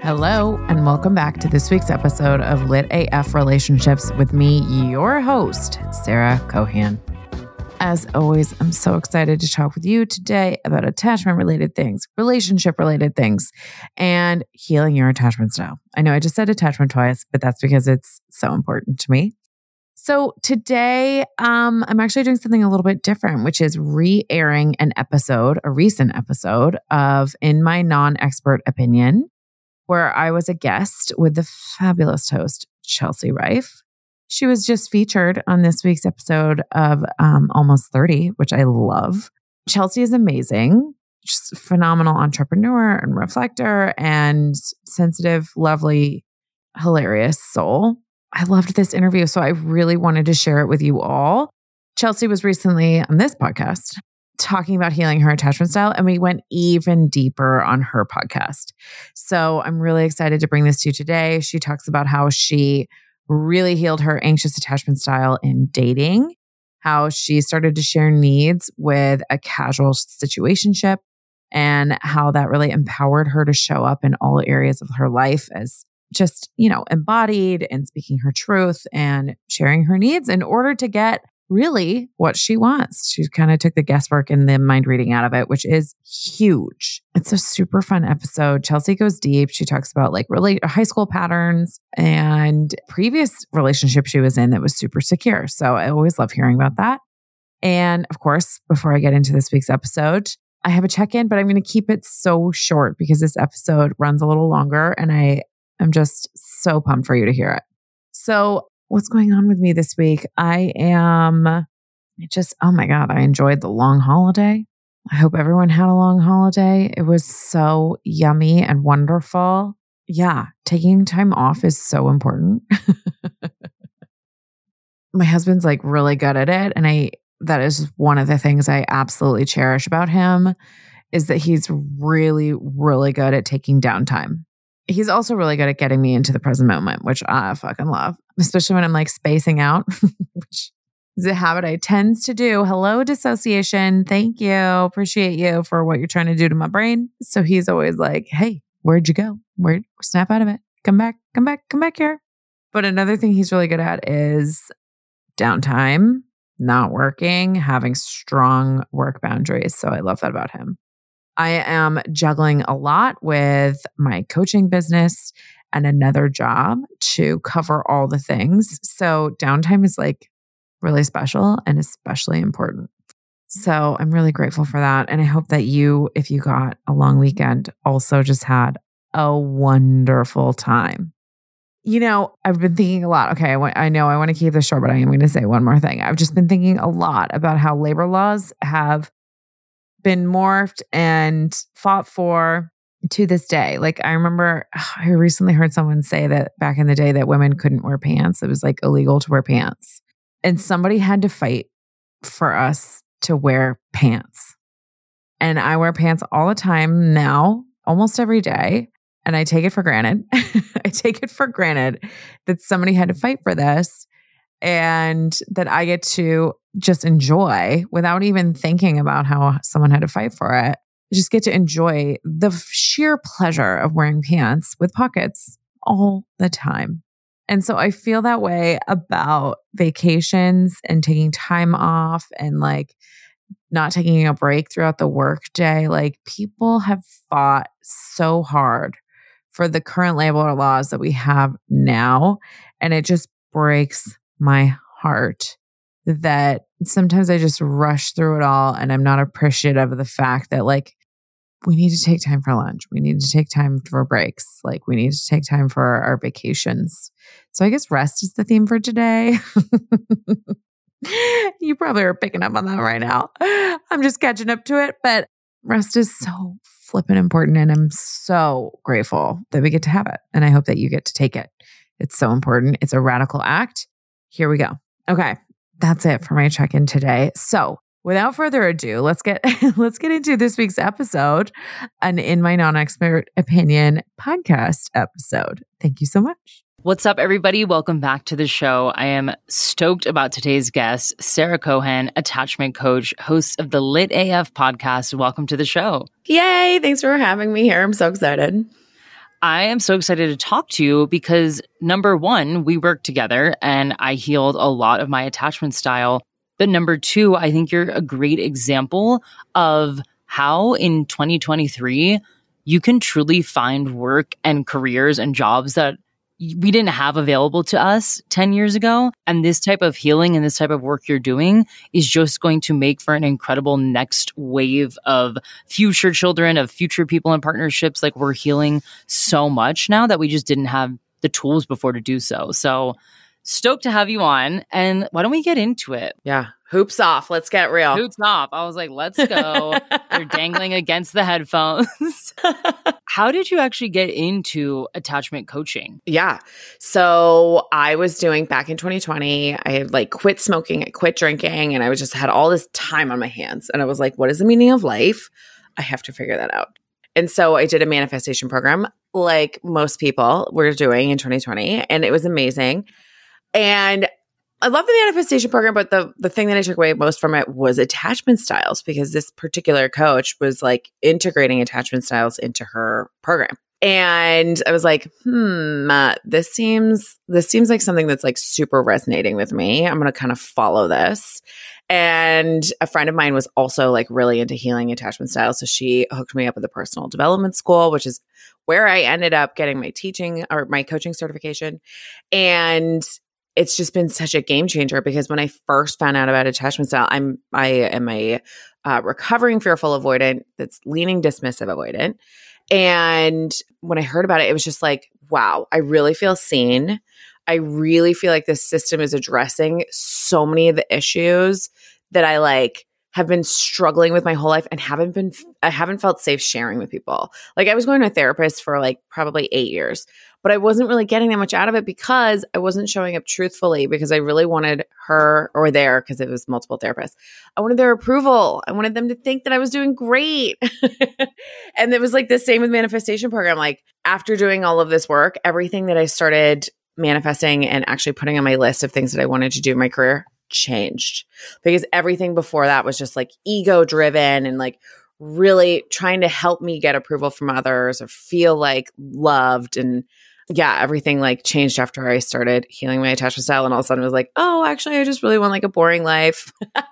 Hello, and welcome back to this week's episode of Lit AF Relationships with me, your host, Sarah Cohan. As always, I'm so excited to talk with you today about attachment related things, relationship related things, and healing your attachment style. I know I just said attachment twice, but that's because it's so important to me. So today, um, I'm actually doing something a little bit different, which is re airing an episode, a recent episode of In My Non Expert Opinion, where I was a guest with the fabulous host, Chelsea Riffe. She was just featured on this week's episode of um, Almost 30, which I love. Chelsea is amazing, just phenomenal entrepreneur and reflector and sensitive, lovely, hilarious soul. I loved this interview. So I really wanted to share it with you all. Chelsea was recently on this podcast talking about healing her attachment style, and we went even deeper on her podcast. So I'm really excited to bring this to you today. She talks about how she really healed her anxious attachment style in dating, how she started to share needs with a casual situationship, and how that really empowered her to show up in all areas of her life as just, you know, embodied and speaking her truth and sharing her needs in order to get really what she wants. She kind of took the guesswork and the mind reading out of it, which is huge. It's a super fun episode. Chelsea goes deep. She talks about like really high school patterns and previous relationship she was in that was super secure. So I always love hearing about that. And of course, before I get into this week's episode, I have a check in, but I'm going to keep it so short because this episode runs a little longer and I am just so pumped for you to hear it. So what's going on with me this week? I am just, oh my God, I enjoyed the long holiday. I hope everyone had a long holiday. It was so yummy and wonderful. Yeah, taking time off is so important. my husband's like really good at it. And I, that is one of the things I absolutely cherish about him is that he's really, really good at taking downtime he's also really good at getting me into the present moment, which I fucking love, especially when I'm like spacing out, which is a habit I tends to do. Hello, dissociation. Thank you. Appreciate you for what you're trying to do to my brain. So he's always like, hey, where'd you go? Where snap out of it? Come back, come back, come back here. But another thing he's really good at is downtime, not working, having strong work boundaries. So I love that about him. I am juggling a lot with my coaching business and another job to cover all the things. So downtime is like really special and especially important. So I'm really grateful for that. And I hope that you, if you got a long weekend, also just had a wonderful time. You know, I've been thinking a lot. Okay, I, know I want to keep this short, but I am going to say one more thing. I've just been thinking a lot about how labor laws have been morphed and fought for to this day. Like I remember I recently heard someone say that back in the day that women couldn't wear pants. It was like illegal to wear pants. And somebody had to fight for us to wear pants. And I wear pants all the time now, almost every day. And I take it for granted. I take it for granted that somebody had to fight for this and that I get to just enjoy without even thinking about how someone had to fight for it. I just get to enjoy the sheer pleasure of wearing pants with pockets all the time. And so I feel that way about vacations and taking time off and like not taking a break throughout the workday. Like people have fought so hard for the current labor laws that we have now. And it just breaks my heart that sometimes I just rush through it all and I'm not appreciative of the fact that like we need to take time for lunch. We need to take time for breaks. Like we need to take time for our vacations. So I guess rest is the theme for today. you probably are picking up on that right now. I'm just catching up to it, but rest is so flippin' important and I'm so grateful that we get to have it. And I hope that you get to take it. It's so important. It's a radical act. Here we go. Okay that's it for my check-in today. So, without further ado, let's get let's get into this week's episode, an in my non-expert opinion podcast episode. Thank you so much. What's up, everybody? Welcome back to the show. I am stoked about today's guest, Sarah Cohan, attachment coach, host of the Lit AF podcast. Welcome to the show. Yay. Thanks for having me here. I'm so excited. I am so excited to talk to you because number one, we worked together and I healed a lot of my attachment style. But number two, I think you're a great example of how in 2023 you can truly find work and careers and jobs that we didn't have available to us 10 years ago. And this type of healing and this type of work you're doing is just going to make for an incredible next wave of future children, of future people in partnerships. Like we're healing so much now that we just didn't have the tools before to do so. So stoked to have you on. And why don't we get into it? Yeah. Hoops off. Let's get real. Hoops off. I was like, let's go. You're dangling against the headphones. How did you actually get into attachment coaching? Yeah. So I was doing back in 2020, I had like quit smoking, I quit drinking, and I was just had all this time on my hands. And I was like, what is the meaning of life? I have to figure that out. And so I did a manifestation program like most people were doing in 2020, and it was amazing. And I love the manifestation program, but the the thing that I took away most from it was attachment styles because this particular coach was like integrating attachment styles into her program. And I was like, hmm, uh, this seems this seems like something that's like super resonating with me. I'm to kind of follow this. And a friend of mine was also like really into healing attachment styles, so she hooked me up with the personal development school, which is where I ended up getting my teaching or my coaching certification. And it's just been such a game changer because when I first found out about attachment style, I'm I am a uh, recovering fearful avoidant that's leaning dismissive avoidant, and when I heard about it, it was just like, wow, I really feel seen. I really feel like this system is addressing so many of the issues that I like have been struggling with my whole life and haven't been I haven't felt safe sharing with people. Like I was going to a therapist for like probably 8 years, but I wasn't really getting that much out of it because I wasn't showing up truthfully because I really wanted her or there because it was multiple therapists. I wanted their approval. I wanted them to think that I was doing great. and it was like the same with manifestation program like after doing all of this work, everything that I started manifesting and actually putting on my list of things that I wanted to do in my career changed because everything before that was just like ego driven and like really trying to help me get approval from others or feel like loved and yeah, everything like changed after I started healing my attachment style and all of a sudden was like, oh, actually I just really want like a boring life. a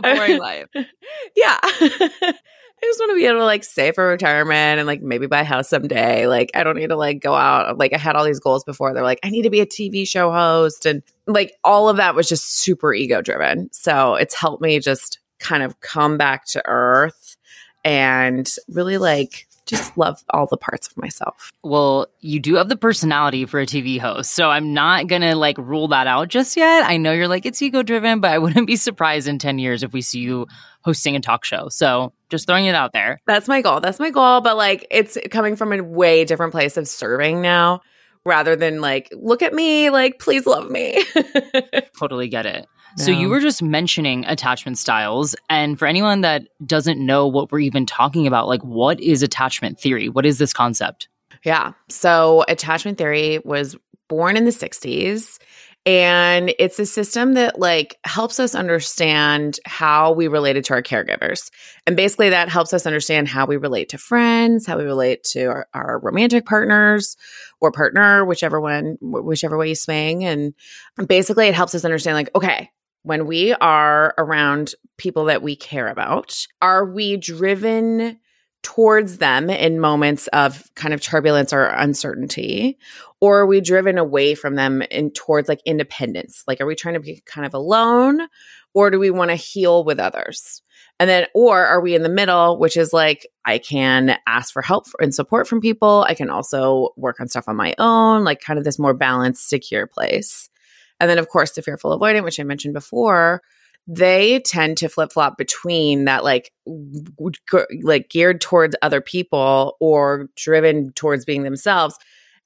boring life. yeah. I just want to be able to like save for retirement and like maybe buy a house someday. Like I don't need to like go out. Like I had all these goals before. They're like, I need to be a TV show host. And like all of that was just super ego driven. So it's helped me just kind of come back to earth and really like just love all the parts of myself. Well, you do have the personality for a TV host. So I'm not going to like rule that out just yet. I know you're like, it's ego driven, but I wouldn't be surprised in 10 years if we see you hosting a talk show. So just throwing it out there. That's my goal. That's my goal. But like, it's coming from a way different place of serving now rather than like, look at me, like, please love me. totally get it. So you were just mentioning attachment styles. And for anyone that doesn't know what we're even talking about, like what is attachment theory? What is this concept? Yeah. So attachment theory was born in the 60s and it's a system that like helps us understand how we related to our caregivers and basically that helps us understand how we relate to friends how we relate to our, our romantic partners or partner whichever one whichever way you swing and basically it helps us understand like okay when we are around people that we care about, are we driven towards them in moments of kind of turbulence or uncertainty? Or are we driven away from them and towards like independence? Like, are we trying to be kind of alone or do we want to heal with others? And then, or are we in the middle, which is like, I can ask for help and support from people. I can also work on stuff on my own, like kind of this more balanced, secure place. And then, of course, the fearful avoidant, which I mentioned before, they tend to flip flop between that like like geared towards other people or driven towards being themselves.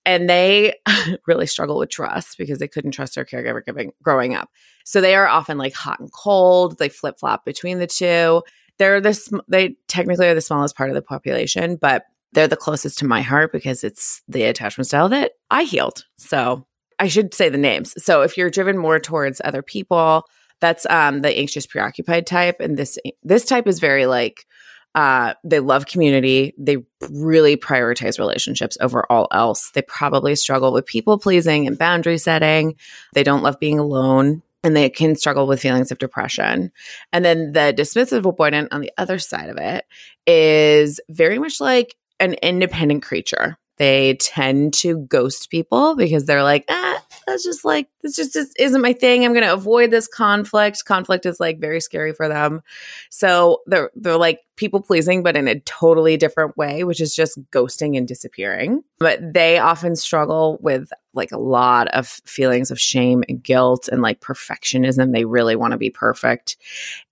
And they really struggle with trust because they couldn't trust their caregiver giving, growing up. So they are often like hot and cold. They flip flop between the two. They're this they technically are the smallest part of the population but they're the closest to my heart because it's the attachment style that I healed. So I should say the names. So if you're driven more towards other people, that's um, the anxious preoccupied type, and this this type is very like uh, they love community. They really prioritize relationships over all else. They probably struggle with people pleasing and boundary setting. They don't love being alone and they can struggle with feelings of depression. And then the dismissive avoidant on the other side of it is very much like an independent creature. They tend to ghost people because they're like, ah, that's just like this just, isn't my thing. I'm going to avoid this conflict. Conflict is like very scary for them. So they're they're like people pleasing, but in a totally different way, which is just ghosting and disappearing. But they often struggle with like a lot of feelings of shame and guilt and like perfectionism. They really want to be perfect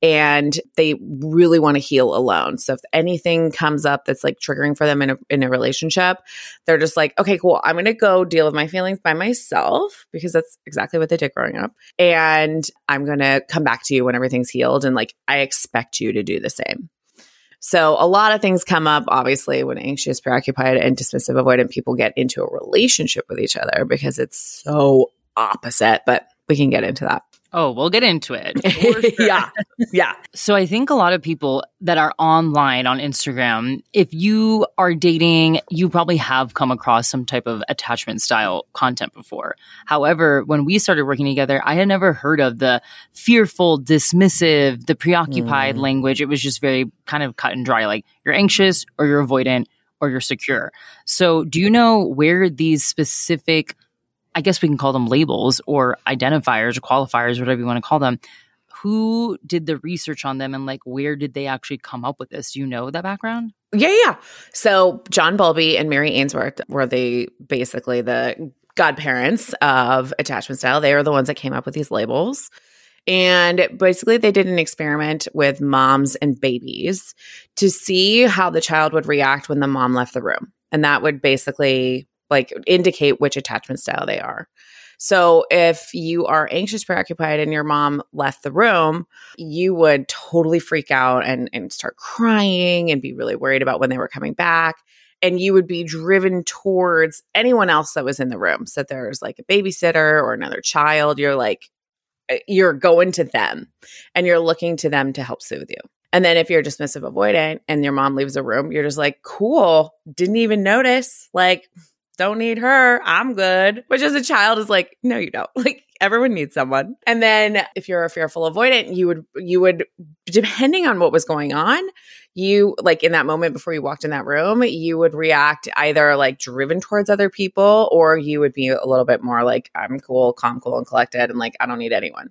and they really want to heal alone. So if anything comes up that's like triggering for them in a, in a relationship, they're just like, okay, cool. I'm going to go deal with my feelings by myself because that's exactly what they did growing up. And I'm going to come back to you when everything's healed. And like, I expect you to do the same. So a lot of things come up, obviously, when anxious, preoccupied, and dismissive avoidant people get into a relationship with each other because it's so opposite. But we can get into that. Oh, we'll get into it. Sure. yeah. Yeah. So I think a lot of people that are online on Instagram, if you are dating, you probably have come across some type of attachment style content before. However, when we started working together, I had never heard of the fearful, dismissive, the preoccupied mm. language. It was just very kind of cut and dry like you're anxious or you're avoidant or you're secure. So, do you know where these specific I guess we can call them labels or identifiers or qualifiers, whatever you want to call them. Who did the research on them and like where did they actually come up with this? Do you know that background? Yeah, yeah. So John Bowlby and Mary Ainsworth were the basically the godparents of attachment style. They are the ones that came up with these labels. And basically, they did an experiment with moms and babies to see how the child would react when the mom left the room. And that would basically like indicate which attachment style they are. So if you are anxious, preoccupied, and your mom left the room, you would totally freak out and, and start crying and be really worried about when they were coming back. And you would be driven towards anyone else that was in the room. So there's like a babysitter or another child, you're like, eh, you're going to them and you're looking to them to help soothe you. And then if you're dismissive avoidant and your mom leaves a room, you're just like, cool, didn't even notice. Like, don't need her. I'm good. Which as a child is like, no, you don't. Like everyone needs someone. And then if you're a fearful avoidant, you would, you would, depending on what was going on, you like in that moment before you walked in that room, you would react either like driven towards other people or you would be a little bit more like, I'm cool, calm, cool, and collected, and like, I don't need anyone.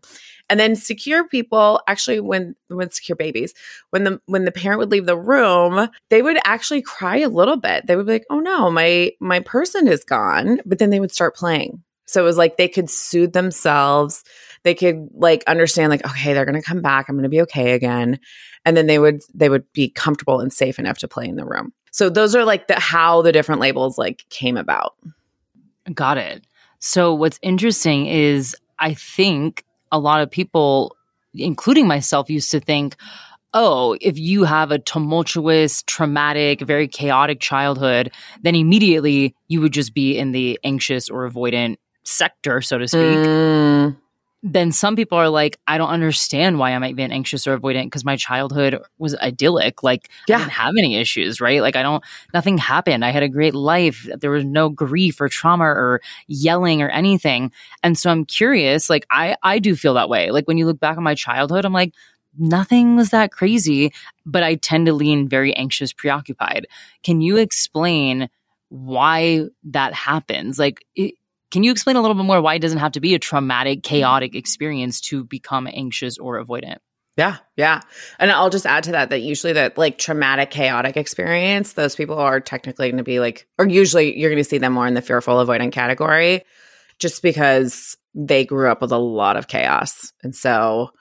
And then secure people actually when when secure babies, when the when the parent would leave the room, they would actually cry a little bit. They would be like, "Oh no, my my person is gone." But then they would start playing. So it was like they could soothe themselves. They could like understand like, "Okay, they're going to come back. I'm going to be okay again." And then they would they would be comfortable and safe enough to play in the room. So those are like the how the different labels like came about. Got it. So what's interesting is I think a lot of people, including myself, used to think, oh, if you have a tumultuous, traumatic, very chaotic childhood, then immediately you would just be in the anxious or avoidant sector, so to speak. Mm then some people are like, I don't understand why I might be an anxious or avoidant because my childhood was idyllic. Like, yeah. I didn't have any issues, right? Like, I don't, nothing happened. I had a great life. There was no grief or trauma or yelling or anything. And so I'm curious, like, I, I do feel that way. Like, when you look back on my childhood, I'm like, nothing was that crazy, but I tend to lean very anxious, preoccupied. Can you explain why that happens? Like, it, can you explain a little bit more why it doesn't have to be a traumatic, mm-hmm. chaotic experience to become anxious or avoidant? Yeah, yeah. And I'll just add to that that usually that like traumatic, chaotic experience, those people are technically going to be like, or usually you're going to see them more in the fearful, avoidant category just because they grew up with a lot of chaos. And so,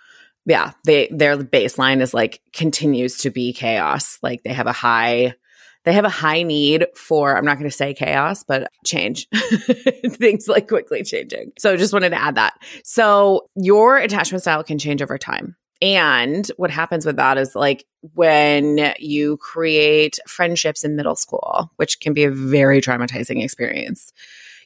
yeah, they their baseline is like continues to be chaos. Like they have a high they have a high need for, I'm not going to say chaos, but change. Things like quickly changing. So just wanted to add that. So your attachment style can change over time. And what happens with that is like when you create friendships in middle school, which can be a very traumatizing experience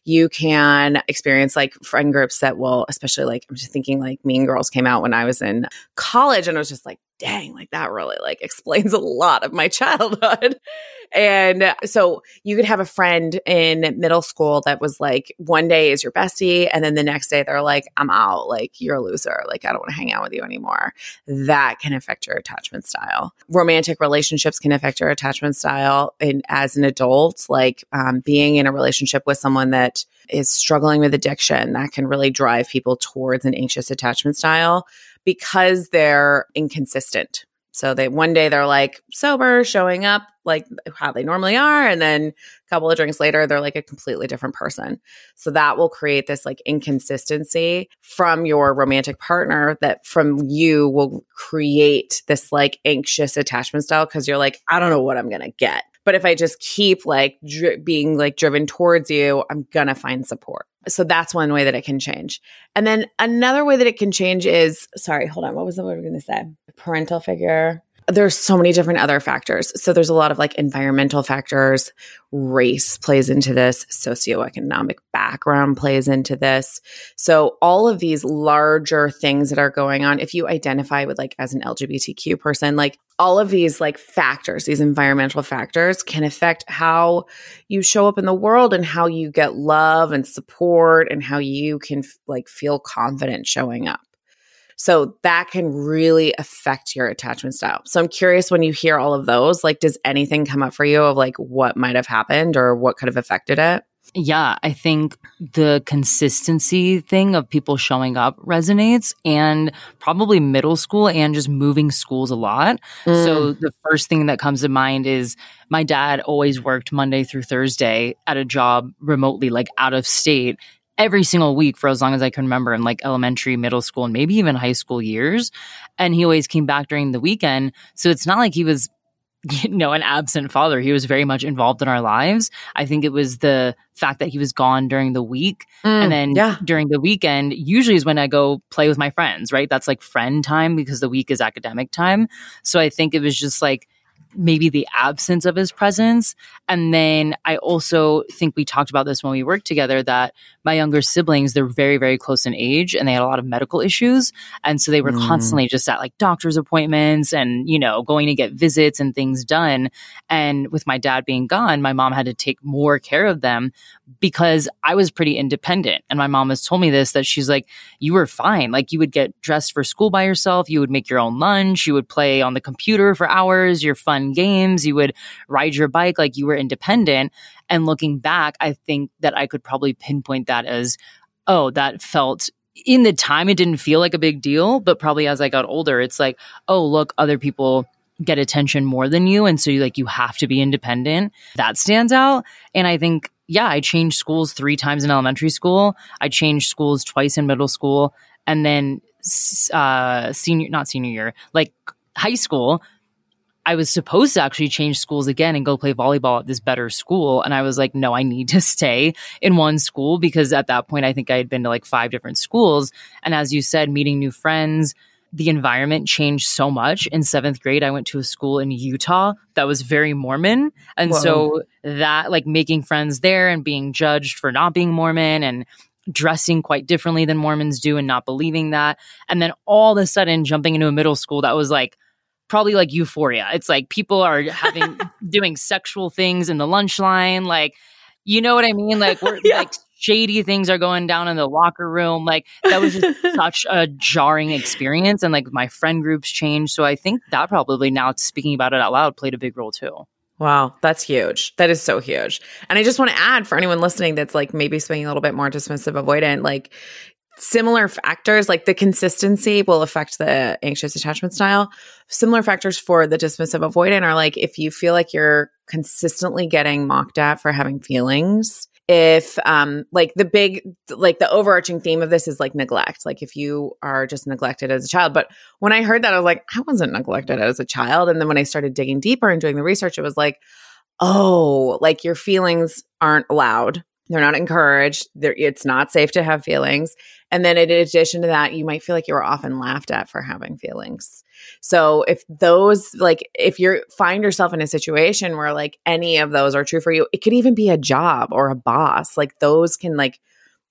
you can experience like friend groups that will, especially like, I'm just thinking like Mean Girls came out when I was in college and I was just like, dang, like that really like explains a lot of my childhood. and so you could have a friend in middle school that was like one day is your bestie and then the next day they're like I'm out, like you're a loser, like I don't want to hang out with you anymore. That can affect your attachment style. Romantic relationships can affect your attachment style and as an adult, like um, being in a relationship with someone that is struggling with addiction, that can really drive people towards an anxious attachment style because they're inconsistent. So they one day they're like sober, showing up like how they normally are, and then a couple of drinks later they're like a completely different person. So that will create this like inconsistency from your romantic partner that from you will create this like anxious attachment style because you're like I don't know what I'm going to get. But if I just keep like dri- being like driven towards you, I'm going to find support. So that's one way that it can change. And then another way that it can change is sorry, hold on. What was the word I was going to say? Parental figure there's so many different other factors. So there's a lot of like environmental factors, race plays into this, socioeconomic background plays into this. So all of these larger things that are going on, if you identify with like as an LGBTQ person, like all of these like factors, these environmental factors can affect how you show up in the world and how you get love and support and how you can like feel confident showing up. So that can really affect your attachment style. So I'm curious when you hear all of those, like, does anything come up for you of like what might have happened or what could have affected it? Yeah, I think the consistency thing of people showing up resonates and probably middle school and just moving schools a lot. Mm. So the first thing that comes to mind is my dad always worked Monday through Thursday at a job remotely, like out of state every single week for as long as I can remember in like elementary, middle school, and maybe even high school years. And he always came back during the weekend. So it's not like he was you know, an absent father. He was very much involved in our lives. I think it was the fact that he was gone during the week. Mm, and then yeah. during the weekend, usually is when I go play with my friends, right? That's like friend time because the week is academic time. So I think it was just like maybe the absence of his presence. And then I also think we talked about this when we worked together that my younger siblings, they're very, very close in age and they had a lot of medical issues. And so they were mm. constantly just at like doctor's appointments and, you know, going to get visits and things done. And with my dad being gone, my mom had to take more care of them because I was pretty independent. And my mom has told me this that she's like, you were fine. Like you would get dressed for school by yourself. You would make your own lunch. You would play on the computer for hours, you're fun games. You would ride your bike like you were independent. And looking back, I think that I could probably pinpoint that as, oh, that felt in the time, it didn't feel like a big deal. But probably as I got older, it's like, oh, look, other people get attention more than you. And so you like, you have to be independent. That stands out. And I think, yeah, I changed schools three times in elementary school. I changed schools twice in middle school. And then, uh, senior, not senior year, like high school, I was supposed to actually change schools again and go play volleyball at this better school. And I was like, no, I need to stay in one school because at that point, I think I had been to like five different schools. And as you said, meeting new friends, the environment changed so much. In seventh grade, I went to a school in Utah that was very Mormon. And Whoa. so that, like, making friends there and being judged for not being Mormon and dressing quite differently than Mormons do and not believing that. And then all of a sudden, jumping into a middle school that was like, probably like euphoria. It's like people are having doing sexual things in the lunch line. Like, you know what I mean? Like we're yeah. like shady things are going down in the locker room. Like that was just such a jarring experience. And like my friend groups changed. So I think that probably now speaking about it out loud played a big role too. Wow, that's huge. That is so huge. And I just want to add for anyone listening that's like maybe swinging a little bit more dismissive avoidant, like similar factors like the consistency will affect the anxious attachment style. Similar factors for the dismissive avoidant are like if you feel like you're consistently getting mocked at for having feelings if um like the big like the overarching theme of this is like neglect. Like if you are just neglected as a child. But when i heard that i was like i wasn't neglected as a child. And then when i started digging deeper and doing the research it was like oh like your feelings aren't allowed They're not encouraged. They're, it's not safe to have feelings. And then in addition to that, you might feel like you are often laughed at for having feelings. So if those like if you find yourself in a situation where like any of those are true for you, it could even be a job or a boss. Like those can like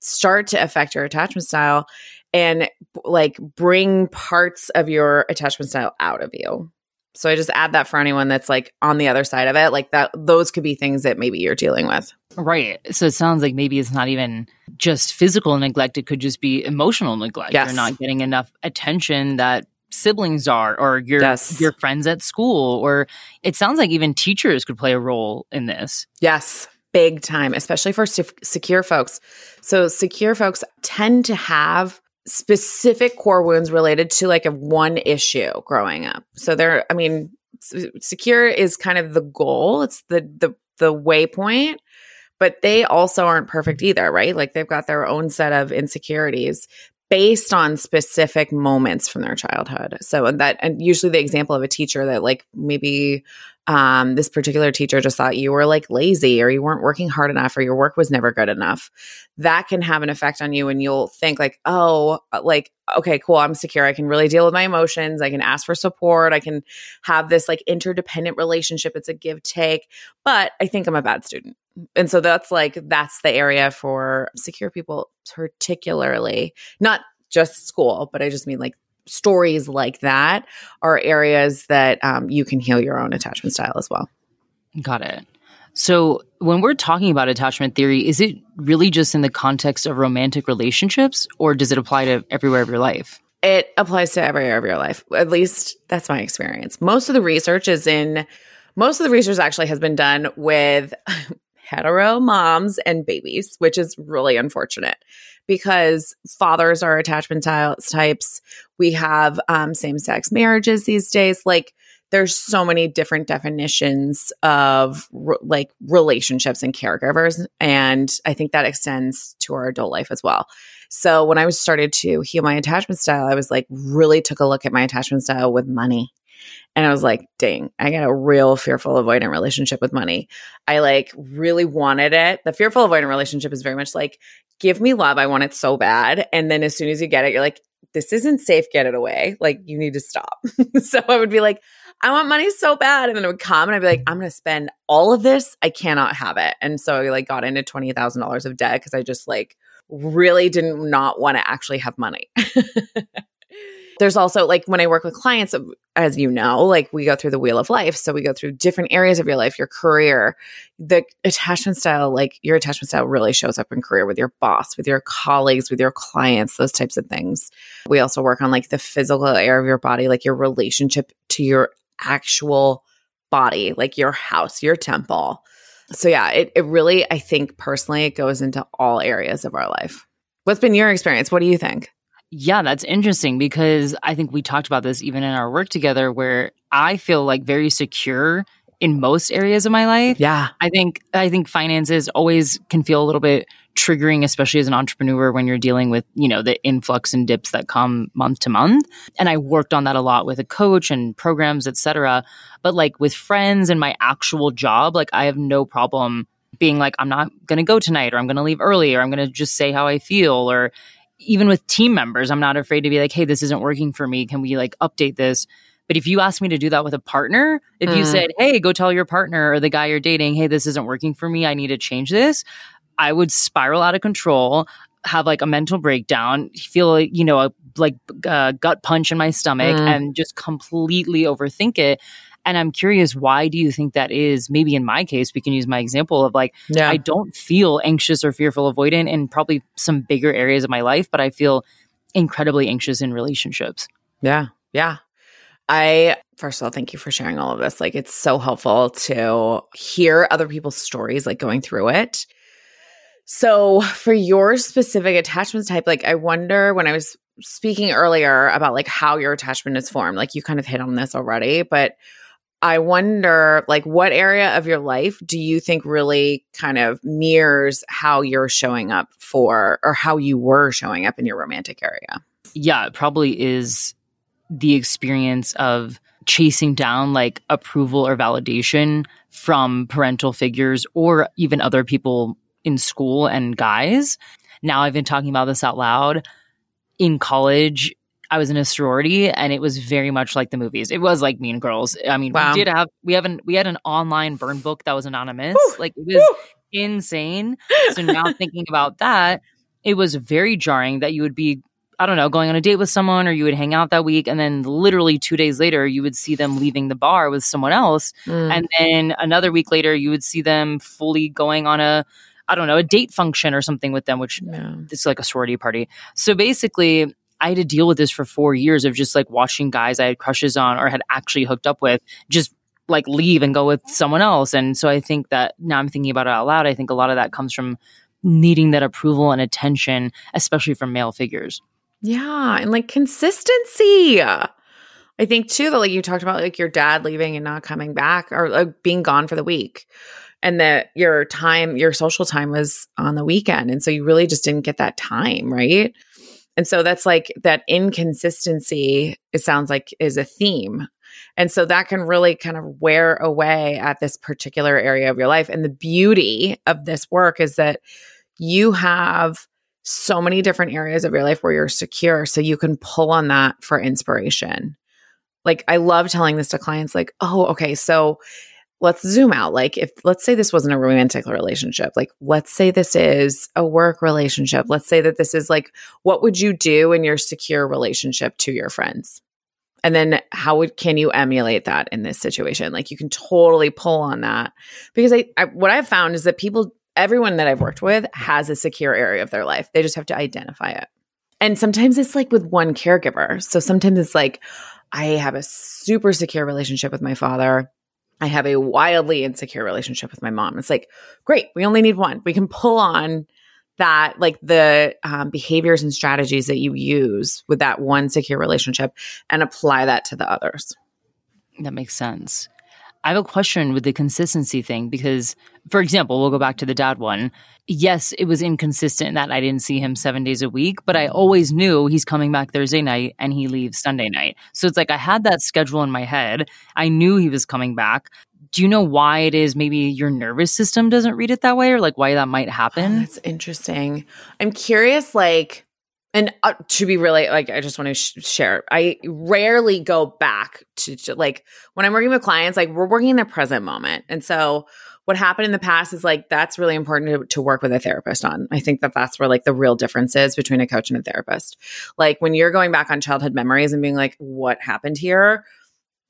start to affect your attachment style and like bring parts of your attachment style out of you. So I just add that for anyone that's like on the other side of it, like that those could be things that maybe you're dealing with. Right. So it sounds like maybe it's not even just physical neglect, it could just be emotional neglect. Yes. You're not getting enough attention that siblings are or your Yes. your friends at school or it sounds like even teachers could play a role in this. Yes, big time, especially for se- secure folks. So, secure folks tend to have specific core wounds related to like a one issue growing up. So, they're, I mean, secure is kind of the goal, it's the, the, the waypoint. But they also aren't perfect either, right? Like they've got their own set of insecurities based on specific moments from their childhood. So that and usually the example of a teacher that like maybe um, this particular teacher just thought you were like lazy or you weren't working hard enough or your work was never good enough. That can have an effect on you and you'll think like, oh, like okay, cool, I'm secure. I can really deal with my emotions. I can ask for support. I can have this like interdependent relationship. It's a give take, but I think I'm a bad student. And so that's like that's the area for secure people particularly. Not just school, but I just mean like stories like that are areas that um, you can heal your own attachment style as well. Got it. So, when we're talking about attachment theory, is it really just in the context of romantic relationships or does it apply to everywhere of your life? It applies to every area of your life. At least that's my experience. Most of the research is in, most of the research actually has been done with hetero moms and babies, which is really unfortunate because fathers are attachment ty- types. We have um, same sex marriages these days. Like, there's so many different definitions of re- like relationships and caregivers and i think that extends to our adult life as well so when i was started to heal my attachment style i was like really took a look at my attachment style with money and i was like dang i got a real fearful avoidant relationship with money i like really wanted it the fearful avoidant relationship is very much like give me love i want it so bad and then as soon as you get it you're like this isn't safe get it away like you need to stop so i would be like I want money so bad. And then it would come and I'd be like, I'm going to spend all of this. I cannot have it. And so I like got into $20,000 of debt because I just like really didn't not want to actually have money. There's also like when I work with clients, um, as you know, like we go through the wheel of life. So we go through different areas of your life, your career, the attachment style, like your attachment style really shows up in career with your boss, with your colleagues, with your clients, those types of things. We also work on like the physical area of your body, like your relationship to your actual body, like your house, your temple. So yeah, it, it really, I think personally, it goes into all areas of our life. What's been your experience? What do you think? Yeah, that's interesting because I think we talked about this even in our work together where I feel like very secure in most areas of my life. Yeah. I think I think finances always can feel a little bit triggering especially as an entrepreneur when you're dealing with, you know, the influx and dips that come month to month. And I worked on that a lot with a coach and programs, etc. But like with friends and my actual job, like I have no problem being like I'm not going to go tonight or I'm going to leave early or I'm going to just say how I feel or even with team members, I'm not afraid to be like, hey, this isn't working for me. Can we like update this? But if you ask me to do that with a partner, if you Mm. said, hey, go tell your partner or the guy you're dating, hey, this isn't working for me, I need to change this, I would spiral out of control, have like a mental breakdown, feel like, you know, a like uh, gut punch in my stomach Mm. and just completely overthink it. And I'm curious, why do you think that is? Maybe in my case, we can use my example of like, Yeah. I don't feel anxious or fearful avoidant in probably some bigger areas of my life, but I feel incredibly anxious in relationships. Yeah. Yeah. I, first of all, thank you for sharing all of this. Like, it's so helpful to hear other people's stories, like going through it. So, for your specific attachment type, like, I wonder when I was speaking earlier about like how your attachment is formed, like, you kind of hit on this already, but I wonder, like, what area of your life do you think really kind of mirrors how you're showing up for, or how you were showing up in your romantic area? Yeah, it probably is the experience of chasing down like approval or validation from parental figures or even other people in school and guys. Now I've been talking about this out loud. In college, I was in a sorority and it was very much like the movies. It was like Mean Girls. I mean, Wow. we did have we have an we had an online burn book that was anonymous. Whew. like it was insane. So now thinking about that, it was very jarring that you would be I don't know, going on a date with someone or you would hang out that week and then literally 2 days later you would see them leaving the bar with someone else Mm. and then another week later you would see them fully going on a I don't know, a date function or something with them which Yeah. it's like a sorority party. So basically, I had to deal with this for four years of just like watching guys I had crushes on or had actually hooked up with just like leave and go with someone else. And so I think that now I'm thinking about it out loud. I think a lot of that comes from needing that approval and attention, especially from male figures. Yeah, and like consistency. I think too that like you talked about like your dad leaving and not coming back or like being gone for the week. And that your time, your social time was on the weekend. And so you really just didn't get that time, right? And so that's like that inconsistency, it sounds like is a theme. And so that can really kind of wear away at this particular area of your life. And the beauty of this work is that you have so many different areas of your life where you're secure so you can pull on that for inspiration. Like I love telling this to clients like, "Oh, okay, so let's zoom out. Like if let's say this wasn't a romantic relationship. Like let's say this is a work relationship. Let's say that this is like what would you do in your secure relationship to your friends? And then how would can you emulate that in this situation? Like you can totally pull on that because I, I what I've found is that people everyone that I've worked with has a secure area of their life. They just have to identify it. And sometimes it's like with one caregiver. So sometimes it's like I have a super secure relationship with my father. I have a wildly insecure relationship with my mom. It's like, great, we only need one. We can pull on that, like the um, behaviors and strategies that you use with that one secure relationship and apply that to the others. That makes sense. I have a question with the consistency thing because, for example, we'll go back to the dad one. Yes, it was inconsistent that I didn't see him seven days a week, but I mm-hmm. always knew he's coming back Thursday night and he leaves Sunday night. So it's like I had that schedule in my head. I knew he was coming back. Do you know why it is maybe your nervous system doesn't read it that way or like why that might Oh, happen? that's interesting. I'm curious, like, and uh, to be really like, I just want to sh- share. I rarely go back to, to like when I'm working with clients. Like, we're working in the present moment, and so what happened in the past is like that's really important to, to work with a therapist on. I think that that's where like the real difference is between a coach and a therapist. Like when you're going back on childhood memories and being like, what happened here?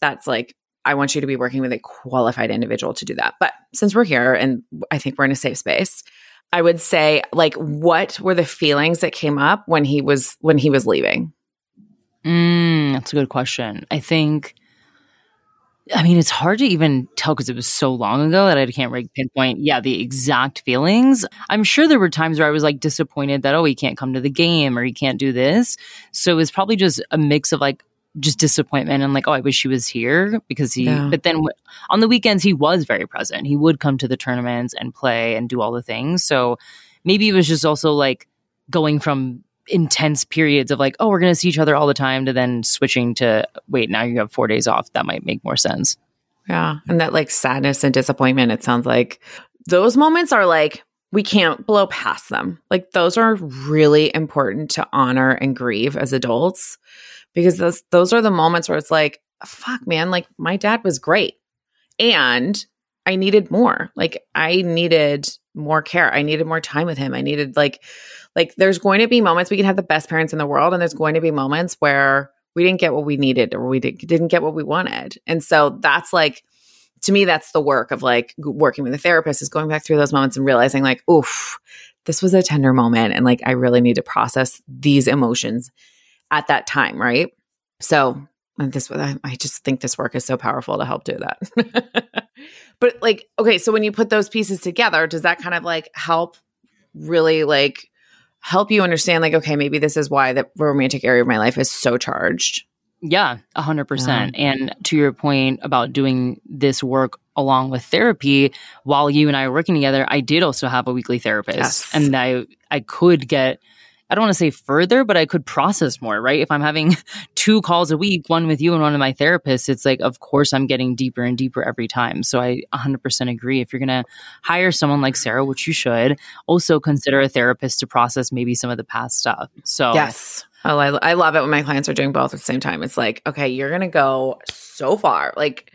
That's like I want you to be working with a qualified individual to do that. But since we're here and I think we're in a safe space, I would say like what were the feelings that came up when he was when he was leaving? Mm, that's a good question. I think, I mean, it's hard to even tell because it was so long ago that I can't really pinpoint, yeah, the exact feelings. I'm sure there were times where I was like disappointed that, oh, he can't come to the game or he can't do this. So it's probably just a mix of like, just disappointment and like, oh, I wish he was here because he, Yeah. but then on the weekends, he was very present. He would come to the tournaments and play and do all the things. So maybe it was just also like going from intense periods of like, oh, we're going to see each other all the time to then switching to, wait, now you have four days off. That might make more sense. Yeah. And that like sadness and disappointment, it sounds like those moments are like, we can't blow past them. Like those are really important to honor and grieve as adults because those those are the moments where it's like, fuck man, like my dad was great. And I needed more. Like I needed more care. I needed more time with him. I needed like like there's going to be moments we can have the best parents in the world and there's going to be moments where we didn't get what we needed or we did, didn't get what we wanted. And so that's like to me that's the work of like working with a therapist is going back through those moments and realizing like oof this was a tender moment and like I really need to process these emotions at that time, right? So this I I just think this work is so powerful to help do that. but like okay, so when you put those pieces together, does that kind of like help really like help you understand like okay, maybe this is why the romantic area of my life is so charged. Yeah, a hundred percent. And to your point about doing this work along with therapy, while you and I were working together, I did also have a weekly therapist, Yes. and I I could get I don't want to say further, but I could process more, right? If I'm having two calls a week, one with you and one of my therapists, it's like, of course, I'm getting deeper and deeper every time. So I 100% agree. If you're going to hire someone like Sarah, which you should, also consider a therapist to process maybe some of the past stuff. So, yes. Oh, I, I love it when my clients are doing both at the same time. It's like, okay, you're going to go so far. Like,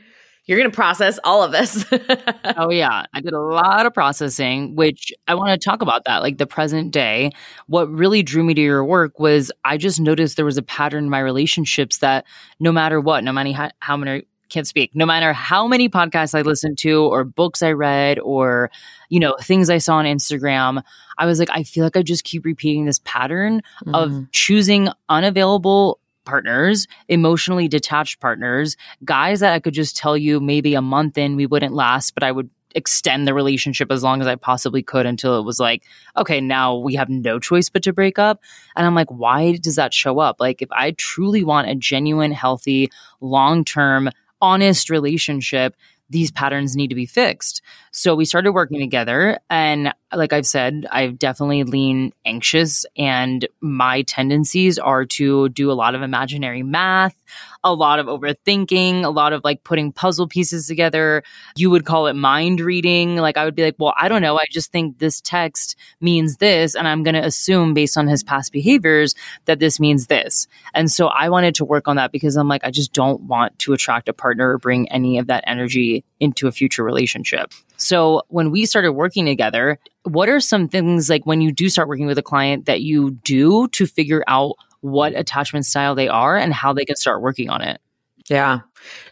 you're going to process all of this. oh, yeah. I did a lot of processing, which I want to talk about that. Like the present day, what really drew me to your work was I just noticed there was a pattern in my relationships that no matter what, no matter how, how many, can't speak, no matter how many podcasts I listened to or books I read or, you know, things I saw on Instagram, I was like, I feel like I just keep repeating this pattern mm-hmm. of choosing unavailable partners, emotionally detached partners, guys that I could just tell you maybe a month in we wouldn't last, but I would extend the relationship as long as I possibly could until it was like, okay, now we have no choice but to break up. And I'm like, why does that show up? Like, if I truly want a genuine, healthy, long term, honest relationship, these patterns need to be fixed. So we started working together. And like I've said, I've definitely lean anxious, and my tendencies are to do a lot of imaginary math, a lot of overthinking, a lot of like putting puzzle pieces together. You would call it mind reading. Like I would be like, well, I don't know. I just think this text means this. And I'm going to assume based on his past behaviors that this means this. And so I wanted to work on that because I'm like, I just don't want to attract a partner or bring any of that energy into a future relationship. So when we started working together, what are some things like when you do start working with a client that you do to figure out what attachment style they are and how they can start working on it? Yeah.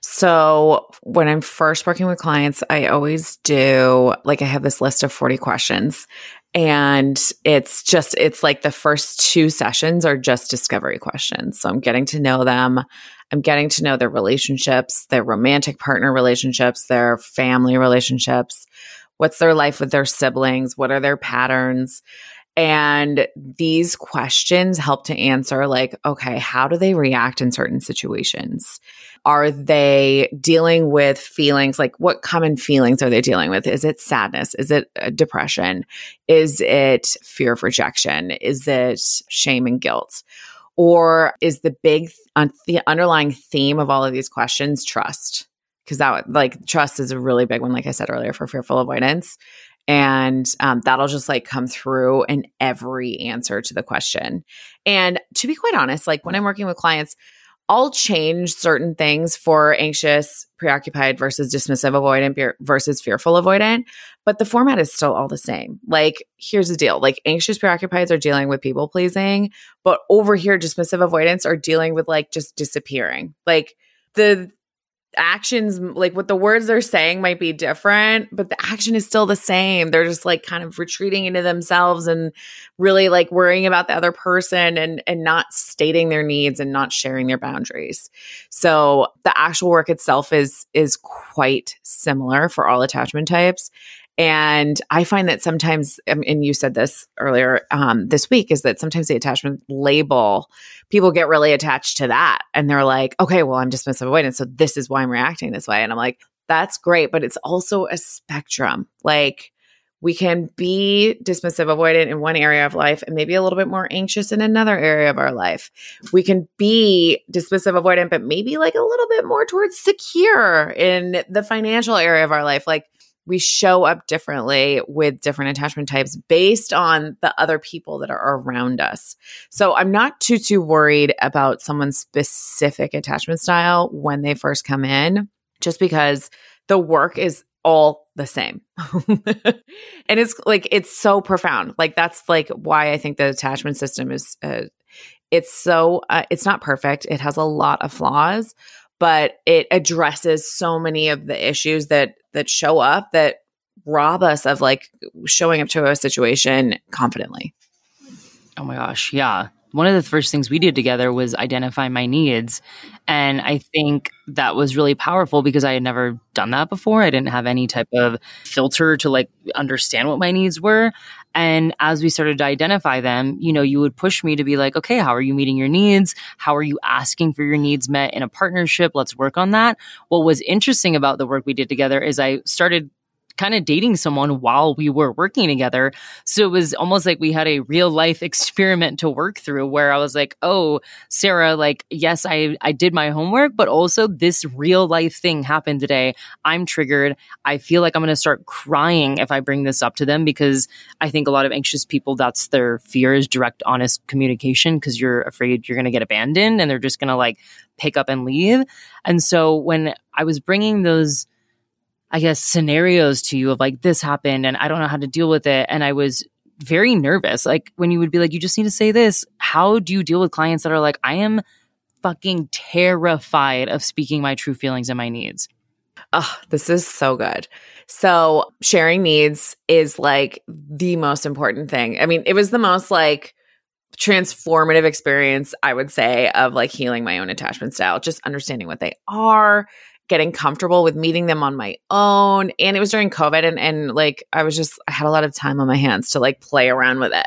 So when I'm first working with clients, I always do like I have this list of 40 questions and it's just it's like the first two sessions are just discovery questions. So I'm getting to know them. I'm getting to know their relationships, their romantic partner relationships, their family relationships. What's their life with their siblings? What are their patterns? And these questions help to answer, like, okay, how do they react in certain situations? Are they dealing with feelings? Like, what common feelings are they dealing with? Is it sadness? Is it uh, depression? Is it fear of rejection? Is it shame and guilt? Or is the big, the underlying theme of all of these questions trust? Because that, like, trust is a really big one, like I said earlier, for fearful avoidance. And um, that'll just like come through in every answer to the question. And to be quite honest, like when I'm working with clients, I'll change certain things for anxious, preoccupied versus dismissive avoidant versus fearful avoidant, but the format is still all the same. Like, here's the deal like, anxious, preoccupieds are dealing with people pleasing, but over here, dismissive avoidants are dealing with like just disappearing. Like, the actions like what the words they're saying might be different but the action is still the same. They're just like kind of retreating into themselves and really like worrying about the other person and and not stating their needs and not sharing their boundaries. So the actual work itself is is quite similar for all attachment types and I find that sometimes, um, and you said this earlier um, this week, is that sometimes the attachment label, people get really attached to that. And they're like, okay, well, I'm dismissive avoidance. So this is why I'm reacting this way. And I'm like, that's great. But it's also a spectrum. Like, we can be dismissive avoidant in one area of life and maybe a little bit more anxious in another area of our life. We can be dismissive avoidant, but maybe like a little bit more towards secure in the financial area of our life. Like we show up differently with different attachment types based on the other people that are around us. So I'm not too too worried about someone's specific attachment style when they first come in just because the work is all the same. and it's like it's so profound. Like that's like why I think the attachment system is uh, it's so uh, it's not perfect. It has a lot of flaws, but it addresses so many of the issues that that show up that rob us of like showing up to a situation confidently. Oh my gosh, yeah. One of the first things we did together was identify my needs. And I think that was really powerful because I had never done that before. I didn't have any type of filter to like understand what my needs were. And as we started to identify them, you know, you would push me to be like, okay, how are you meeting your needs? How are you asking for your needs met in a partnership? Let's work on that. What was interesting about the work we did together is I started kind of dating someone while we were working together. So it was almost like we had a real life experiment to work through where I was like, "Oh, Sarah, like yes, I I did my homework, but also this real life thing happened today. I'm triggered. I feel like I'm going to start crying if I bring this up to them because I think a lot of anxious people that's their fear is direct honest communication because you're afraid you're going to get abandoned and they're just going to like pick up and leave. And so when I was bringing those I guess, scenarios to you of like, this happened and I don't know how to deal with it. And I was very nervous. Like, when you would be like, you just need to say this. How do you deal with clients that are like, I am fucking terrified of speaking my true feelings and my needs? Oh, this is so good. So, sharing needs is like the most important thing. I mean, it was the most like, transformative experience, I would say, of like healing my own attachment style, just understanding what they are, getting comfortable with meeting them on my own. And it was during COVID and, and like I was just I had a lot of time on my hands to like play around with it.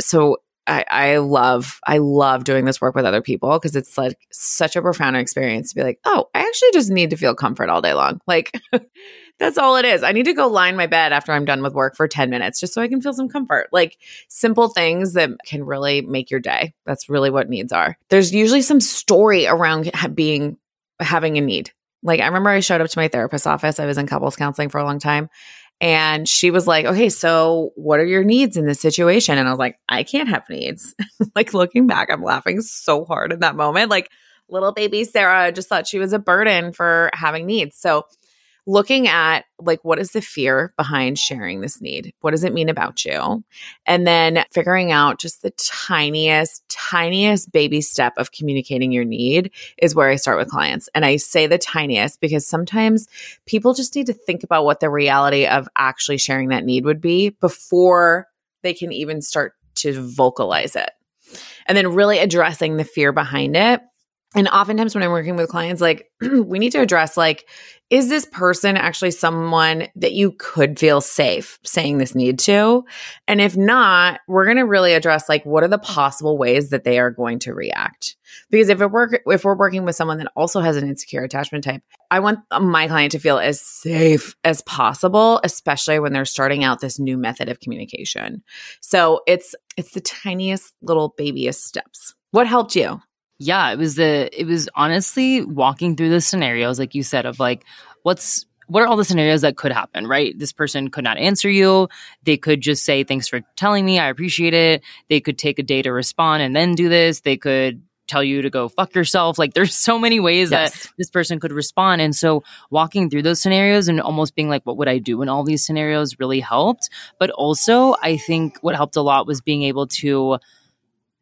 So I, I love I love doing this work with other people because it's like such a profound experience to be like, oh, I actually just need to feel comfort all day long. Like that's all it is. I need to go in my bed after I'm done with work for 10 minutes just so I can feel some comfort. Like simple things that can really make your day. That's really what needs are. There's usually some story around being having a need. Like I remember I showed up to my therapist's office. I was in couples counseling for a long time. And she was like, okay, so what are your needs in this situation? And I was like, I can't have needs. like looking back, I'm laughing so hard in that moment. Like little baby Sarah just thought she was a burden for having needs. So looking at like what is the fear behind sharing this need? What does it mean about you? And then figuring out just the tiniest tiniest baby step of communicating your need is where i start with clients. And i say the tiniest because sometimes people just need to think about what the reality of actually sharing that need would be before they can even start to vocalize it. And then really addressing the fear behind it and oftentimes when i'm working with clients like we need to address like is this person actually someone that you could feel safe saying this need to? And if not, we're going to really address like what are the possible ways that they are going to react. Because if it work if we're working with someone that also has an insecure attachment type, I want my client to feel as safe as possible, especially when they're starting out this new method of communication. So it's it's the tiniest little babyest steps. What helped you? Yeah, it was the it was honestly walking through the scenarios, like you said, of like what's what are all the scenarios that could happen, right? This person could not answer you. They could just say, Thanks for telling me. I appreciate it. They could take a day to respond and then do this. They could tell you to go fuck yourself. Like there's so many ways yes. that this person could respond. And so walking through those scenarios and almost being like, what would I do in all these scenarios really helped. But also, I think what helped a lot was being able to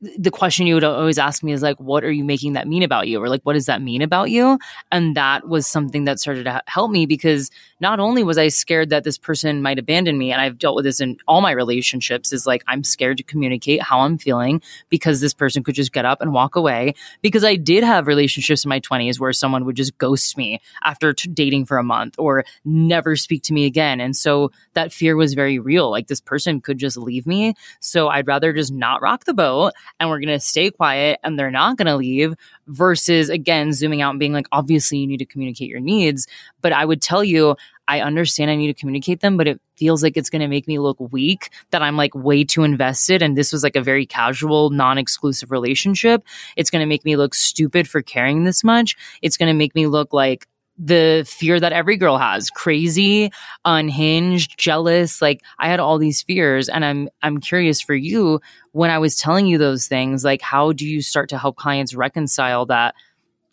the question you would always ask me is like what are you making that mean about you? Or like what does that mean about you? And that was something that started to help me because not only was i scared that this person might abandon me and i've dealt with this in all my relationships is like i'm scared to communicate how i'm feeling because this person could just get up and walk away. Because i did have relationships in my 20s where someone would just ghost me after t- dating for a month or never speak to me again. And so that fear was very real. Like this person could just leave me. So i'd rather just not rock the boat and we're going to stay quiet and they're not going to leave versus again zooming out and being like obviously you need to communicate your needs. But i would tell you i understand i need to communicate them but it feels like it's going to make me look weak that i'm like way too invested and this was like a very casual non-exclusive relationship. It's going to make me look stupid for caring this much. It's going to make me look like the fear that every girl has crazy unhinged jealous like i had all these fears and i'm i'm curious for you when i was telling you those things like how do you start to help clients reconcile that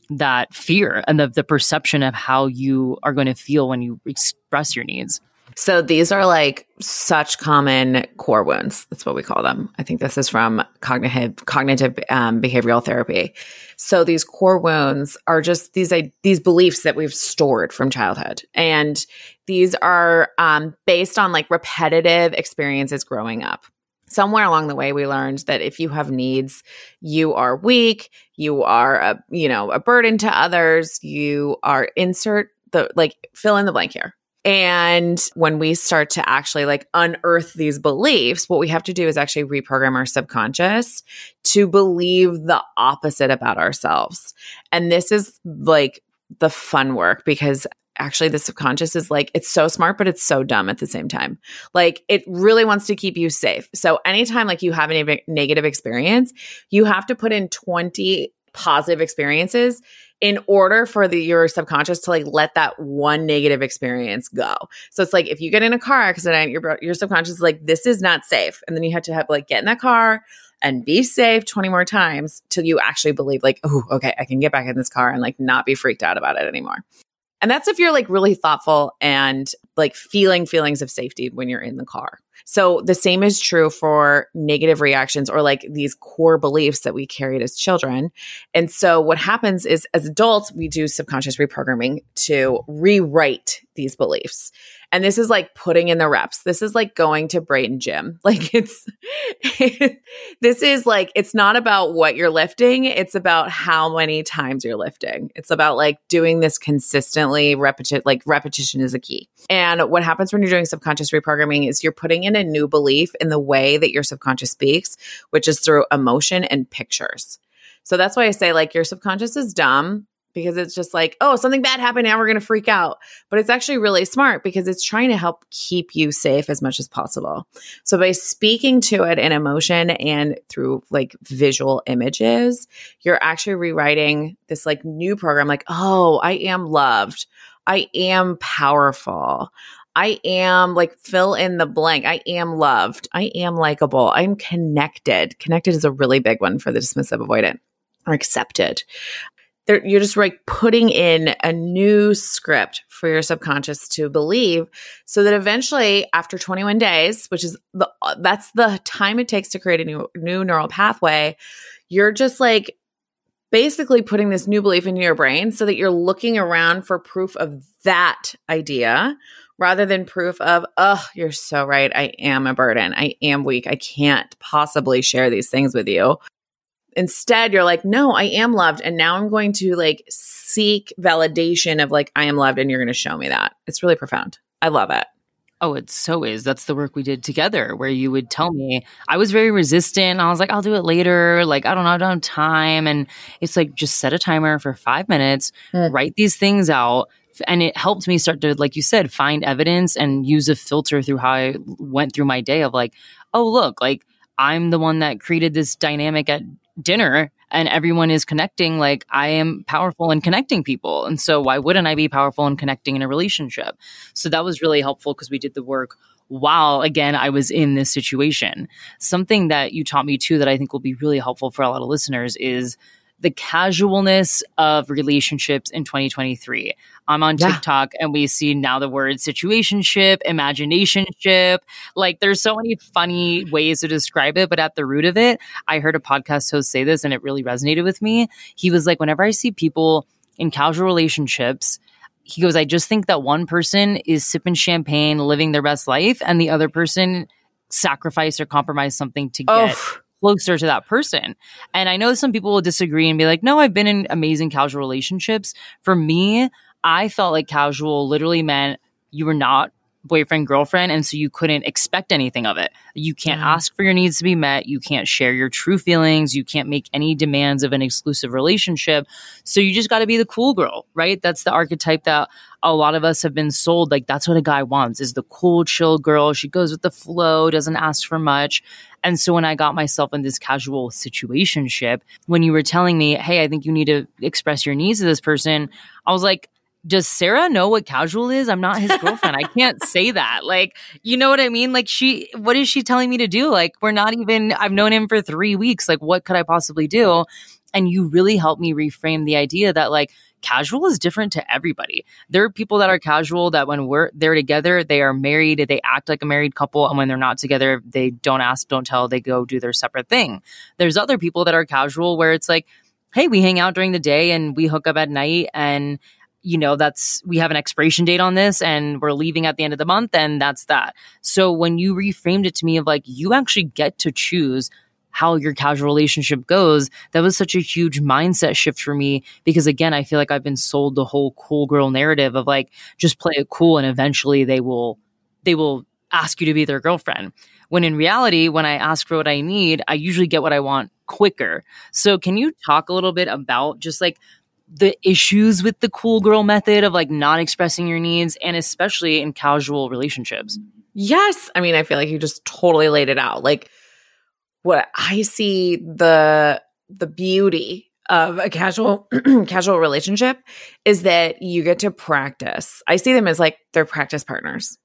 that fear and the, the perception of how you are going to feel when you express your needs so these are like such common core wounds. That's what we call them. I think this is from cognitive cognitive um, behavioral therapy. So these core wounds are just these uh, these beliefs that we've stored from childhood, and these are um, based on like repetitive experiences growing up. Somewhere along the way, we learned that if you have needs, you are weak, you are a you know a burden to others, you are insert the like fill in the blank here and when we start to actually like unearth these beliefs, what we have to do is actually reprogram our subconscious to believe the opposite about ourselves. And this is like the fun work because actually the subconscious is like it's so smart but it's so dumb at the same time like it really wants to keep you safe so anytime like you have a negative experience you have to put in 20 positive experiences in order for the your subconscious to like let that one negative experience go. So it's like if you get in a car accident, your your subconscious is like this is not safe, and then you have to have like get in that car and be safe 20 more times till you actually believe like oh okay I can get back in this car and like not be freaked out about it anymore. And that's if you're like really thoughtful and like feeling feelings of safety when you're in the car. So the same is true for negative reactions or like these core beliefs that we carried as children. And so what happens is as adults, we do subconscious reprogramming to rewrite these beliefs. And this is like putting in the reps. This is like going to Brayton Gym. Like it's, this is like, it's not about what you're lifting. It's about how many times you're lifting. It's about like doing this consistently, repetition, like repetition is a key. And what happens when you're doing subconscious reprogramming is you're putting in a new belief in the way that your subconscious speaks, which is through emotion and pictures. So that's why I say like your subconscious is dumb because it's just like, oh, something bad happened. Now we're going to freak out. But it's actually really smart because it's trying to help keep you safe as much as possible. So by speaking to it in emotion and through like visual images, you're actually rewriting this like new program like, oh, I am loved. I am powerful. I am like fill in the blank. I am loved. I am likable. I'm connected. Connected is a really big one for the dismissive avoidant or accepted you're just like putting in a new script for your subconscious to believe so that eventually after 21 days which is the uh, that's the time it takes to create a new new neural pathway you're just like basically putting this new belief into your brain so that you're looking around for proof of that idea rather than proof of oh you're so right. I am a burden. I am weak. I can't possibly share these things with you instead you're like no i am loved and now i'm going to like seek validation of like i am loved and you're going to show me that it's really profound i love it Oh, it so is. That's the work we did together where you would tell me I was very resistant. I was like, I'll do it later. Like, I don't know, I don't have time. And it's like, just set a timer for five minutes, mm. write these things out. And it helped me start to, like you said, find evidence and use a filter through how I went through my day of like, oh, look, like I'm the one that created this dynamic at dinner and everyone is connecting like i am powerful in connecting people. And so why wouldn't i be powerful in connecting in a relationship? So that was really helpful because we did the work while again i was in this situation. Something that you taught me too that i think will be really helpful for a lot of listeners is the casualness of relationships in 2023. I'm on yeah. TikTok and we see now the word situationship, imaginationship. Like there's so many funny ways to describe it, but at the root of it, I heard a podcast host say this and it really resonated with me. He was like, whenever I see people in casual relationships, he goes, I just think that one person is sipping champagne, living their best life, and the other person sacrifice or compromise something to get oh closer to that person. And I know some people will disagree and be like, no, I've been in amazing casual relationships. For me, I felt like casual literally meant you were not boyfriend girlfriend and so you couldn't expect anything of it. You can't yeah. ask for your needs to be met. You can't share your true feelings. You can't make any demands of an exclusive relationship. So you just got to be the cool girl right? That's the archetype that a lot of us have been sold like that's what a guy wants is the cool chill girl. She goes with the flow doesn't ask for much. And so when I got myself in this casual situationship, when you were telling me, hey, I think you need to express your needs to this person, I was like, does Sarah know what casual is? I'm not his girlfriend. I can't say that. Like, you know what I mean? Like, she, what is she telling me to do? Like, we're not even, I've known him for three weeks. Like, what could I possibly do? And you really helped me reframe the idea that, like, casual is different to everybody. There are people that are casual that when we're they're together, they are married, they act like a married couple, and when they're not together, they don't ask, don't tell, they go do their separate thing. There's other people that are casual where it's like, hey, we hang out during the day and we hook up at night and you know that's we have an expiration date on this and we're leaving at the end of the month and that's that so when you reframed it to me of like you actually get to choose how your casual relationship goes, that was such a huge mindset shift for me because again, I feel like I've been sold the whole cool girl narrative of like just play it cool and eventually they will they will ask you to be their girlfriend. When in reality, when I ask for what I need, I usually get what I want quicker. So can you talk a little bit about just like the issues with the cool girl method of like not expressing your needs and especially in casual relationships. Yes. I mean, I feel like you just totally laid it out. Like what I see the the beauty of a casual casual relationship is that you get to practice. I see them as like they're practice partners.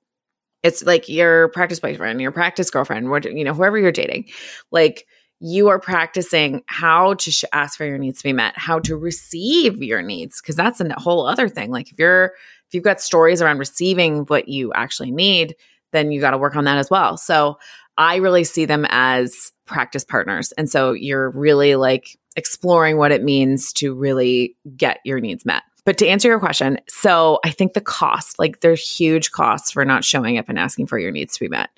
It's like your practice boyfriend, your practice girlfriend, you know, whoever you're dating. Like you are practicing how to sh- ask for your needs to be met, how to receive your needs, because that's a whole other thing. Like if you're if you've got stories around receiving what you actually need, then you got to work on that as well. So I really see them as practice partners, and so you're really like exploring what it means to really get your needs met. But to answer your question, so I think the cost, like there's huge costs for not showing up and asking for your needs to be met.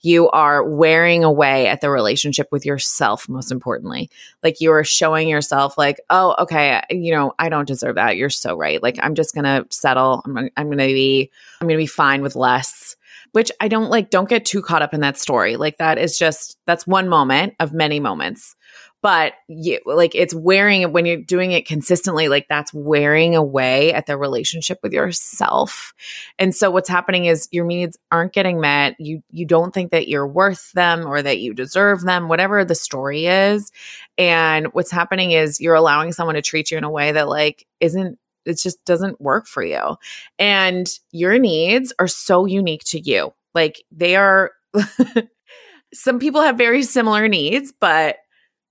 You are wearing away at the relationship with yourself, most importantly. Like you are showing yourself, like, oh, okay, you know, I don't deserve that. You're so right. Like I'm just gonna settle. I'm, I'm gonna be, I'm gonna be fine with less. Which I don't like. Don't get too caught up in that story. Like that is just that's one moment of many moments but you, like it's wearing when you're doing it consistently like that's wearing away at the relationship with yourself. And so what's happening is your needs aren't getting met. You you don't think that you're worth them or that you deserve them whatever the story is. And what's happening is you're allowing someone to treat you in a way that like isn't it just doesn't work for you. And your needs are so unique to you. Like they are some people have very similar needs but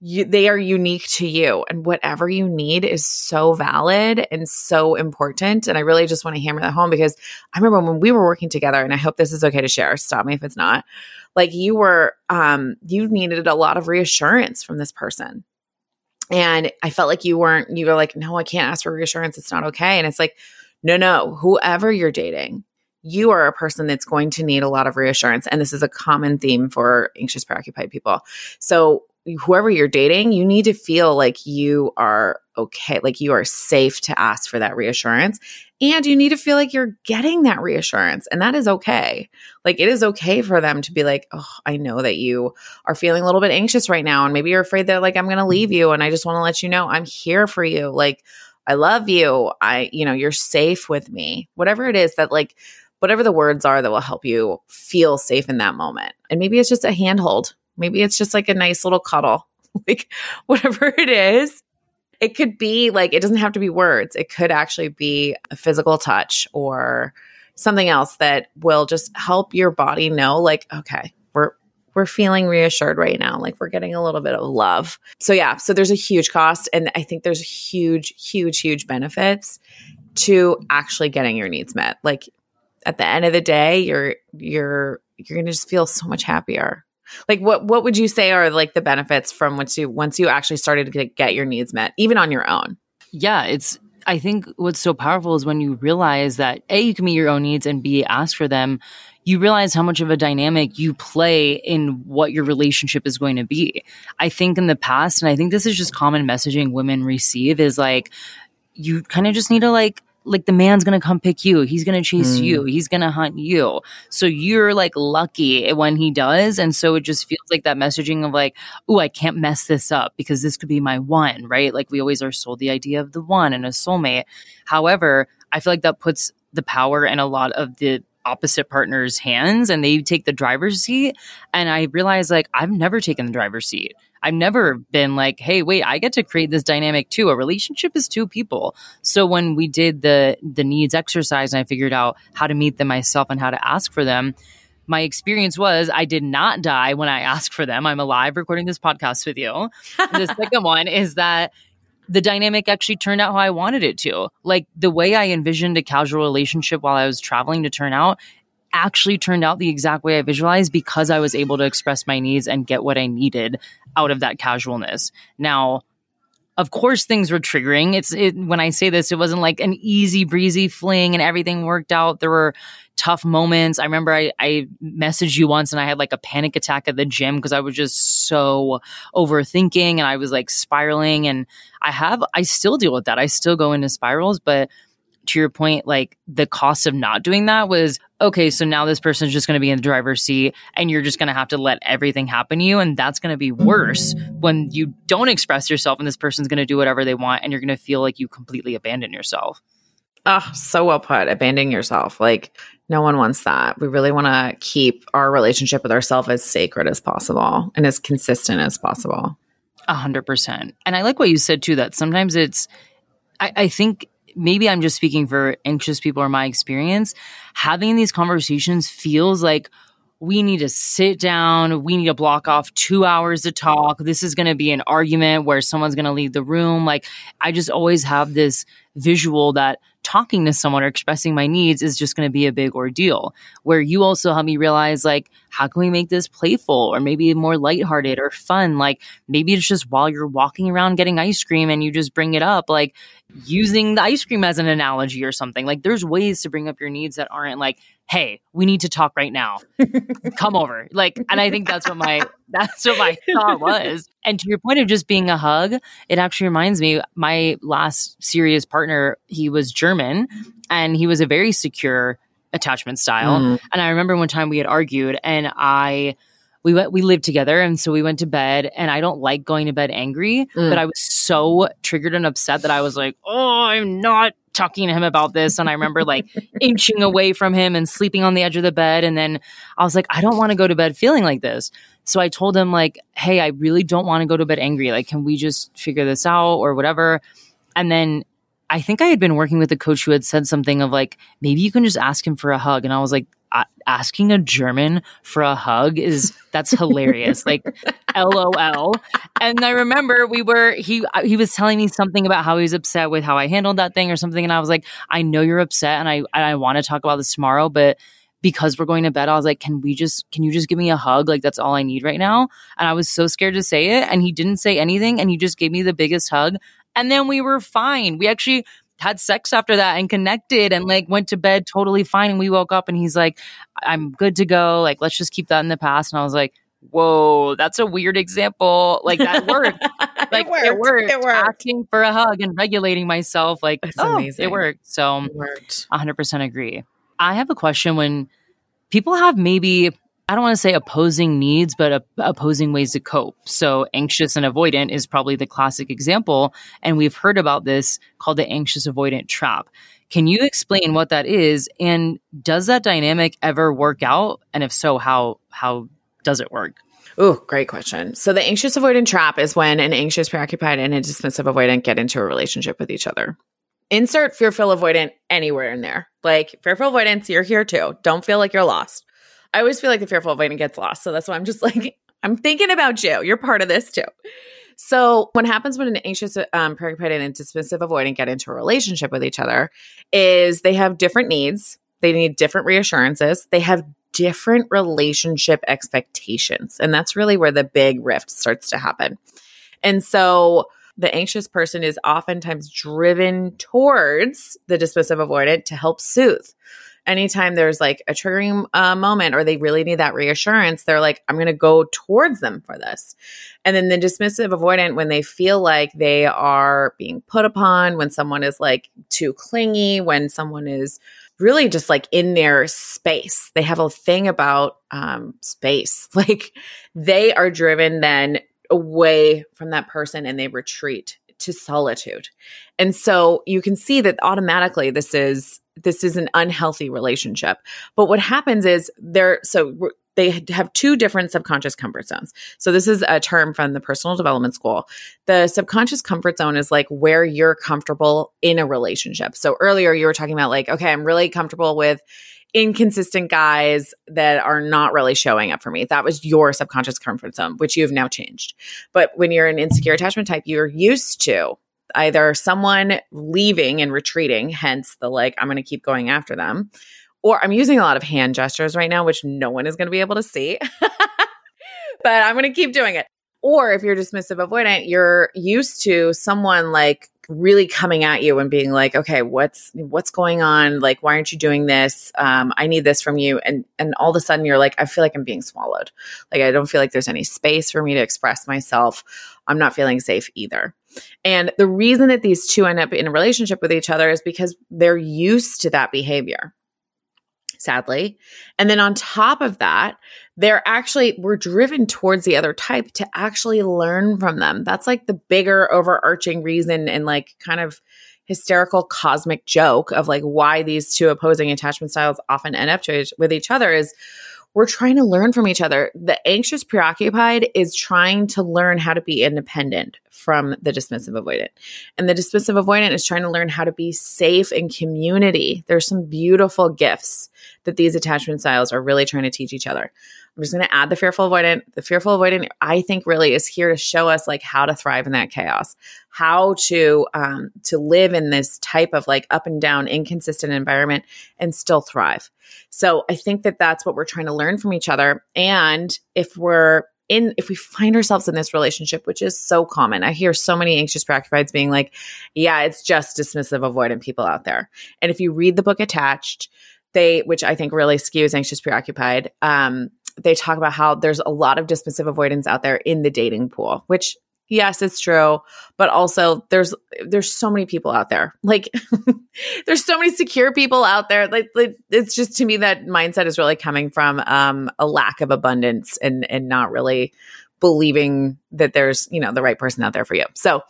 you, they are unique to you and whatever you need is so valid and so important and i really just want to hammer that home because i remember when we were working together and i hope this is okay to share stop me if it's not like you were um you needed a lot of reassurance from this person and i felt like you weren't you were like no i can't ask for reassurance it's not okay and it's like no no whoever you're dating you are a person that's going to need a lot of reassurance. And this is a common theme for anxious, preoccupied people. So, whoever you're dating, you need to feel like you are okay, like you are safe to ask for that reassurance. And you need to feel like you're getting that reassurance. And that is okay. Like it is okay for them to be like, oh, I know that you are feeling a little bit anxious right now. And maybe you're afraid that like I'm going to mm-hmm. leave you. And I just want to let you know I'm here for you. Like, I love you. I, you know, you're safe with me. Whatever it is that like, whatever the words are that will help you feel safe in that moment. And maybe it's just a handhold Maybe it's just like a nice little cuddle, like whatever it is. It could be like, it doesn't have to be words. It could actually be a physical touch or something else that will just help your body know, like, okay, we're, we're feeling reassured right now. Like we're getting a little bit of love. So, yeah, so there's a huge cost. And I think there's huge, huge, huge benefits to actually getting your needs met. Like at the end of the day, you're, you're, you're going to just feel so much happier like what what would you say are like the benefits from once you once you actually started to get your needs met even on your own? Yeah it's i think what's so powerful is when you realize that a you can meet your own needs and b ask for them you realize how much of a dynamic you play in what your relationship is going to be. I think in the past and i think this is just common messaging women receive is like you kind of just need to like like the man's gonna come pick you. He's gonna chase mm. you. He's gonna hunt you. So you're like lucky when he does. And so it just feels like that messaging of like, oh, I can't mess this up because this could be my one, right? Like we always are sold the idea of the one and a soulmate. However, I feel like that puts the power in a lot of the opposite partner's hands and they take the driver's seat. And I realize like I've never taken the driver's seat. I've never been like, hey, wait, I get to create this dynamic too. A relationship is two people. So when we did the the needs exercise and I figured out how to meet them myself and how to ask for them, my experience was I did not die when I asked for them. I'm alive recording this podcast with you. the second one is that the dynamic actually turned out how I wanted it to. Like the way I envisioned a casual relationship while I was traveling to turn out actually turned out the exact way I visualized because I was able to express my needs and get what I needed out of that casualness. Now, of course things were triggering. It's it, when I say this, it wasn't like an easy breezy fling and everything worked out. There were tough moments. I remember I, I messaged you once and I had like a panic attack at the gym because I was just so overthinking and I was like spiraling. And I have, I still deal with that. I still go into spirals, but to your point, like the cost of not doing that was okay, so now this person's just going to be in the driver's seat and you're just going to have to let everything happen to you. And that's going to be worse when you don't express yourself and this person's going to do whatever they want and you're going to feel like you completely abandon yourself. Oh, so well put. Abandoning yourself. Like, no one wants that. We really want to keep our relationship with ourselves as sacred as possible and as consistent as possible. A hundred percent. And I like what you said too, that sometimes it's, I, I think maybe I'm just speaking for anxious people or my experience. Having these conversations feels like we need to sit down. We need to block off two hours to talk. This is going to be an argument where someone's going to leave the room. Like, I just always have this visual that talking to someone or expressing my needs is just going to be a big ordeal. Where you also help me realize, like, how can we make this playful or maybe more lighthearted or fun? Like, maybe it's just while you're walking around getting ice cream and you just bring it up, like using the ice cream as an analogy or something. Like, there's ways to bring up your needs that aren't like, hey, we need to talk right now. Come over. Like, and I think that's what my that's what my thought was. And to your point of just being a hug, it actually reminds me my last serious partner, he was German and he was a very secure attachment style. Mm. And I remember one time we had argued and I we went we lived together and so we went to bed and I don't like going to bed angry, mm. but I was so triggered and upset that I was like, "Oh, I'm not talking to him about this and I remember like inching away from him and sleeping on the edge of the bed and then I was like I don't want to go to bed feeling like this. So I told him like, "Hey, I really don't want to go to bed angry. Like can we just figure this out or whatever?" And then I think I had been working with a coach who had said something of like, maybe you can just ask him for a hug. And I was like, asking a German for a hug is that's hilarious. like LOL. And I remember we were he he was telling me something about how he was upset with how I handled that thing or something and I was like, "I know you're upset and I and I want to talk about this tomorrow, but because we're going to bed, I was like, "Can we just can you just give me a hug? Like that's all I need right now." And I was so scared to say it and he didn't say anything and he just gave me the biggest hug. And then we were fine. We actually had sex after that and connected and like went to bed totally fine. And we woke up and he's like, I'm good to go. Like, let's just keep that in the past. And I was like, whoa, that's a weird example. Like that worked. like it worked. It worked. It worked. Asking for a hug and regulating myself. Like, that's oh, amazing. It worked. So it worked. 100% agree. I have a question when people have maybe I don't want to say opposing needs, but a, opposing ways to cope. So, anxious and avoidant is probably the classic example. And we've heard about this called the anxious avoidant trap. Can you explain what that is? And does that dynamic ever work out? And if so, how, how does it work? Oh, great question. So, the anxious avoidant trap is when an anxious, preoccupied, and a dismissive avoidant get into a relationship with each other. Insert fearful avoidant anywhere in there. Like fearful avoidance, you're here too. Don't feel like you're lost. I always feel like the fearful avoidant gets lost. So that's why I'm just like, I'm thinking about you. You're part of this too. So, what happens when an anxious, um, preoccupied, and dismissive avoidant get into a relationship with each other is they have different needs. They need different reassurances. They have different relationship expectations. And that's really where the big rift starts to happen. And so, the anxious person is oftentimes driven towards the dismissive avoidant to help soothe anytime there's like a triggering uh, moment or they really need that reassurance, they're like, I'm going to go towards them for this. And then the dismissive avoidant, when they feel like they are being put upon, when someone is like too clingy, when someone is really just like in their space, they have a thing about um, space. Like they are driven then away from that person and they retreat to solitude. And so you can see that automatically this is this is an unhealthy relationship. But what happens is they're so they have two different subconscious comfort zones. So this is a term from the personal development school. The subconscious comfort zone is like where you're comfortable in a relationship. So earlier you were talking about like okay, I'm really comfortable with inconsistent guys that are not really showing up for me. That was your subconscious comfort zone, which you have now changed. But when you're an insecure attachment type, you're used to either someone leaving and retreating, hence the like, I'm going to keep going after them, or I'm using a lot of hand gestures right now, which no one is going to be able to see, but I'm going to keep doing it. Or if you're dismissive avoidant, you're used to someone like really coming at you and being like, okay, what's what's going on? Like, why aren't you doing this? Um, I need this from you. And and all of a sudden you're like, I feel like I'm being swallowed. Like I don't feel like there's any space for me to express myself. I'm not feeling safe either. And the reason that these two end up in a relationship with each other is because they're used to that behavior sadly. And then on top of that, they're actually, we're driven towards the other type to actually learn from them. That's like the bigger overarching reason and like kind of hysterical cosmic joke of like why these two opposing attachment styles often end up with each other is we're trying to learn from each other. The anxious preoccupied is trying to learn how to be independent from the dismissive avoidant. And the dismissive avoidant is trying to learn how to be safe in community. There's some beautiful gifts that these attachment styles are really trying to teach each other. I'm just going to add the fearful avoidant. The fearful avoidant, I think, really is here to show us like how to thrive in that chaos, how to um, to live in this type of like up and down, inconsistent environment and still thrive. So I think that that's what we're trying to learn from each other. And if we're in if we find ourselves in this relationship which is so common i hear so many anxious preoccupieds being like yeah it's just dismissive avoidant people out there and if you read the book attached they which i think really skews anxious preoccupied um, they talk about how there's a lot of dismissive avoidance out there in the dating pool, which yes, it's true, but also there's there's so many people out there. Like there's so many secure people out there. Like, like, it's just to me that mindset is really coming from um, a lack of abundance and and not really believing that there's you know the right person out there for you. So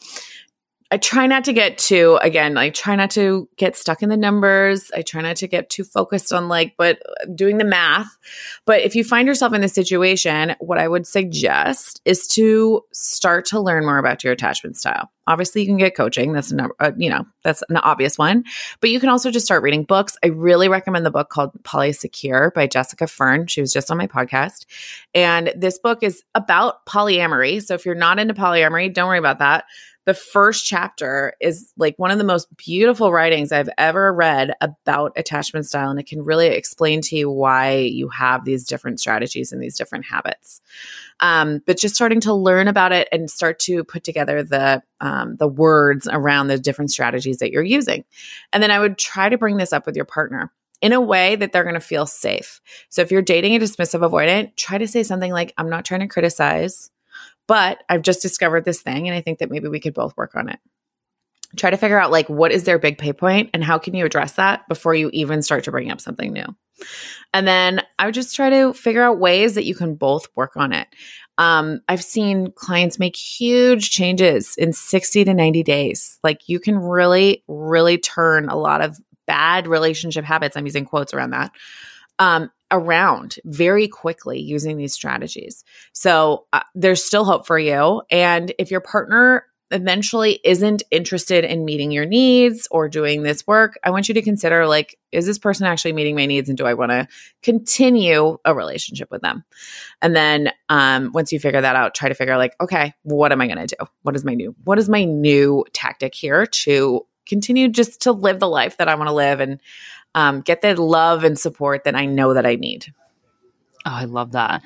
I try not to get too, again, I try not to get stuck in the numbers. I try not to get too focused on like, but doing the math. But if you find yourself in this situation, what I would suggest is to start to learn more about your attachment style. Obviously, you can get coaching. That's an, uh, you know, that's an obvious one. But you can also just start reading books. I really recommend the book called Polysecure by Jessica Fern. She was just on my podcast. And this book is about polyamory. So if you're not into polyamory, don't worry about that the first chapter is like one of the most beautiful writings I've ever read about attachment style. And it can really explain to you why you have these different strategies and these different habits. Um, but just starting to learn about it and start to put together the um, the words around the different strategies that you're using. And then I would try to bring this up with your partner in a way that they're going to feel safe. So if you're dating a dismissive avoidant, try to say something like, I'm not trying to criticize. But I've just discovered this thing and I think that maybe we could both work on it. Try to figure out like what is their big pay point and how can you address that before you even start to bring up something new. And then I would just try to figure out ways that you can both work on it. Um, I've seen clients make huge changes in 60 to 90 days. Like you can really, really turn a lot of bad relationship habits. I'm using quotes around that. Um, around very quickly using these strategies. So uh, there's still hope for you. And if your partner eventually isn't interested in meeting your needs or doing this work, I want you to consider like, is this person actually meeting my needs? And do I want to continue a relationship with them? And then um, once you figure that out, try to figure like, okay, what am I going to do? What is my new, what is my new tactic here to continue just to live the life that I want to live and um, get the love and support that I know that I need. Oh, I love that.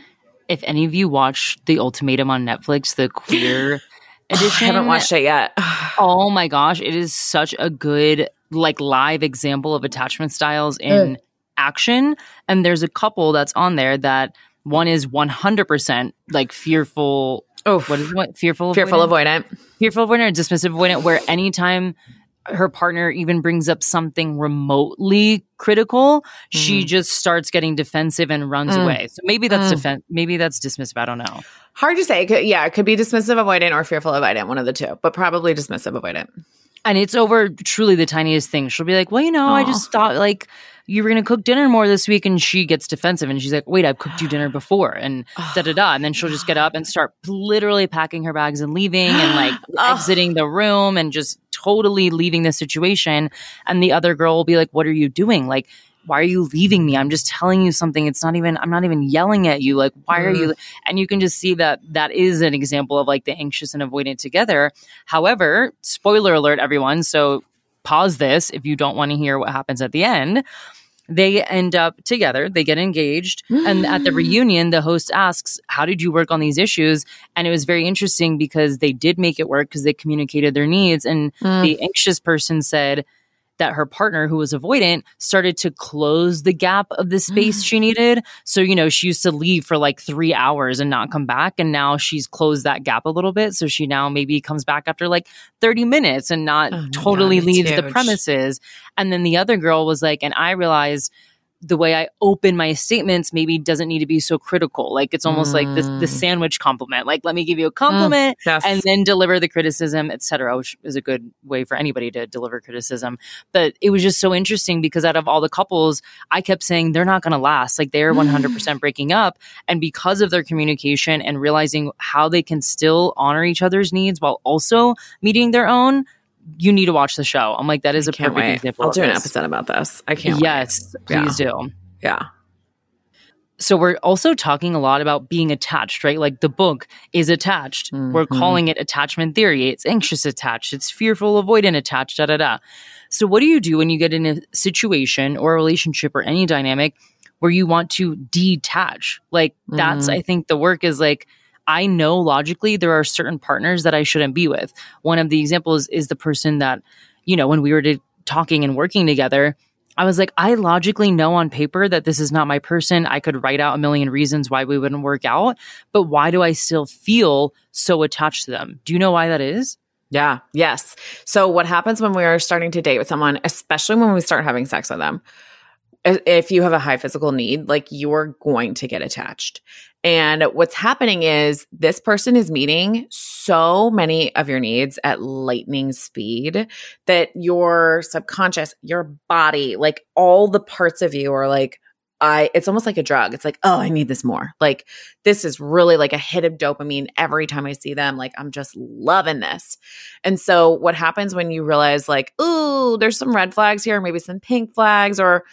If any of you watch The Ultimatum on Netflix, the queer edition, I haven't watched it yet. oh my gosh, it is such a good like live example of attachment styles in action. And there's a couple that's on there that one is 100% like fearful. Oh, what is what fearful? Fearful avoidant. avoidant. Fearful avoidant or dismissive avoidant, where anytime her partner even brings up something remotely critical, mm. she just starts getting defensive and runs mm. away. So maybe that's mm. defen- maybe that's dismissive. I don't know. Hard to say. It could, yeah, it could be dismissive avoidant or fearful avoidant, one of the two, but probably dismissive avoidant. And it's over truly the tiniest thing. She'll be like, "Well, you know, Aww. I just thought like you were going to cook dinner more this week. And she gets defensive and she's like, wait, I've cooked you dinner before and da da da. And then she'll just get up and start literally packing her bags and leaving and like exiting the room and just totally leaving the situation. And the other girl will be like, what are you doing? Like, why are you leaving me? I'm just telling you something. It's not even, I'm not even yelling at you. Like, why mm. are you? Mm. And you can just see that that is an example of like the anxious and avoidant together. However, spoiler alert, everyone. So pause this if you don't want to hear what happens at the end. They end up together, they get engaged. and at the reunion, the host asks, How did you work on these issues? And it was very interesting because they did make it work because they communicated their needs. And mm. the anxious person said, that her partner, who was avoidant, started to close the gap of the space she needed. So, you know, she used to leave for like three hours and not come back. And now she's closed that gap a little bit. So she now maybe comes back after like 30 minutes and not Oh totally God, leaves the premises. And then the other girl was like, and I realized the way I open my statements maybe doesn't need to be so critical. Like it's almost like this the Mm. sandwich compliment. Like let me give you a compliment Yes. and then deliver the criticism, etc., which is a good way for anybody to deliver criticism. But it was just so interesting because out of all the couples, I kept saying they're not going to last. Like they're 100% breaking up. And because of their communication and realizing how they can still honor each other's needs while also meeting their own, you need to watch the show. I'm like, that is a perfect wait. example. I'll do an this. episode about this. I can't. wait. Yes, Yeah. please do. Yeah. So we're also talking a lot about being attached, right? Like the book is attached. We're Mhm. calling it attachment theory. It's anxious attached. It's fearful, avoidant attached, da da da. So what do you do when you get in a situation or a relationship or any dynamic where you want to detach? Like that's, Mhm. I think the work is like, I know logically there are certain partners that I shouldn't be with. One of the examples is the person that, you know, when we were talking and working together, I was like, I logically know on paper that this is not my person. I could write out a million reasons why we wouldn't work out, but why do I still feel so attached to them? Do you know why that is? Yeah. Yes. So what happens when we are starting to date with someone, especially when we start having sex with them? If you have a high physical need, like you're going to get attached. And what's happening is this person is meeting so many of your needs at lightning speed that your subconscious, your body, like all the parts of you are like, I, it's almost like a drug. It's like, oh, I need this more. Like, this is really like a hit of dopamine every time I see them. Like, I'm just loving this. And so, what happens when you realize, like, ooh, there's some red flags here, maybe some pink flags, or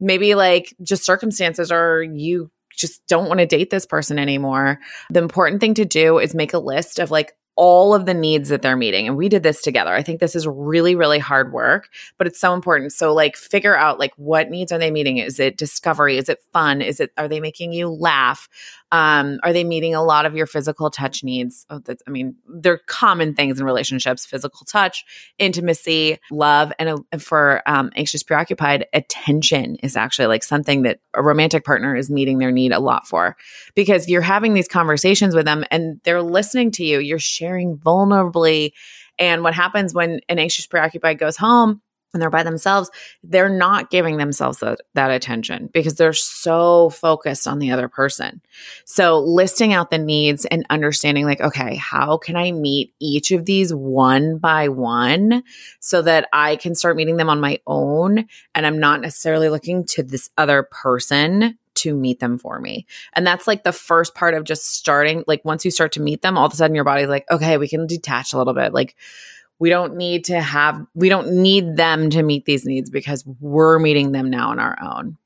maybe like just circumstances, or you just don't want to date this person anymore. The important thing to do is make a list of like all of the needs that they're meeting. And we did this together. I think this is really, really hard work, but it's so important. So like figure out like what needs are they meeting? Is it discovery? Is it fun? Is it are they making you laugh? Um, are they meeting a lot of your physical touch needs? Oh, I mean, they're common things in relationships: physical touch, intimacy, love, and, uh, for um, anxious, preoccupied, attention is actually like something that a romantic partner is meeting their need a lot for, because you're having these conversations with them and they're listening to you. You're sharing vulnerably, and what happens when an anxious, preoccupied goes home? and they're by themselves, they're not giving themselves that, that attention because they're so focused on the other person. So, listing out the needs and understanding, like, okay, how can I meet each of these one by one so that I can start meeting them on my own and I'm not necessarily looking to this other person to meet them for me. And that's like the first part of just starting. Like, once you start to meet them, all of a sudden your body's like, okay, we can detach a little bit. Like, we don't need to have we don't need them to meet these needs because we're meeting them now on our own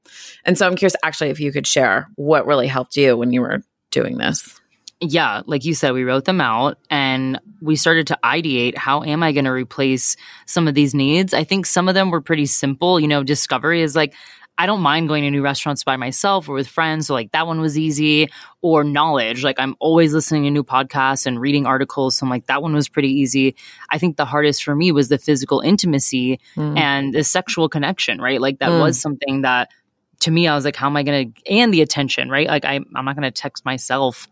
and so i'm curious actually if you could share what really helped you when you were doing this yeah, like you said, we wrote them out and we started to ideate how am I going to replace some of these needs? I think some of them were pretty simple. You know, discovery is like, I don't mind going to new restaurants by myself or with friends. So, like, that one was easy. Or knowledge. Like, I'm always listening to new podcasts and reading articles. So, I'm like, that one was pretty easy. I think the hardest for me was the physical intimacy Mm. and the sexual connection, right? Like, that Mm. was something that to me, I was like, how am I going to, and the attention, right? Like, I, I'm not going to text myself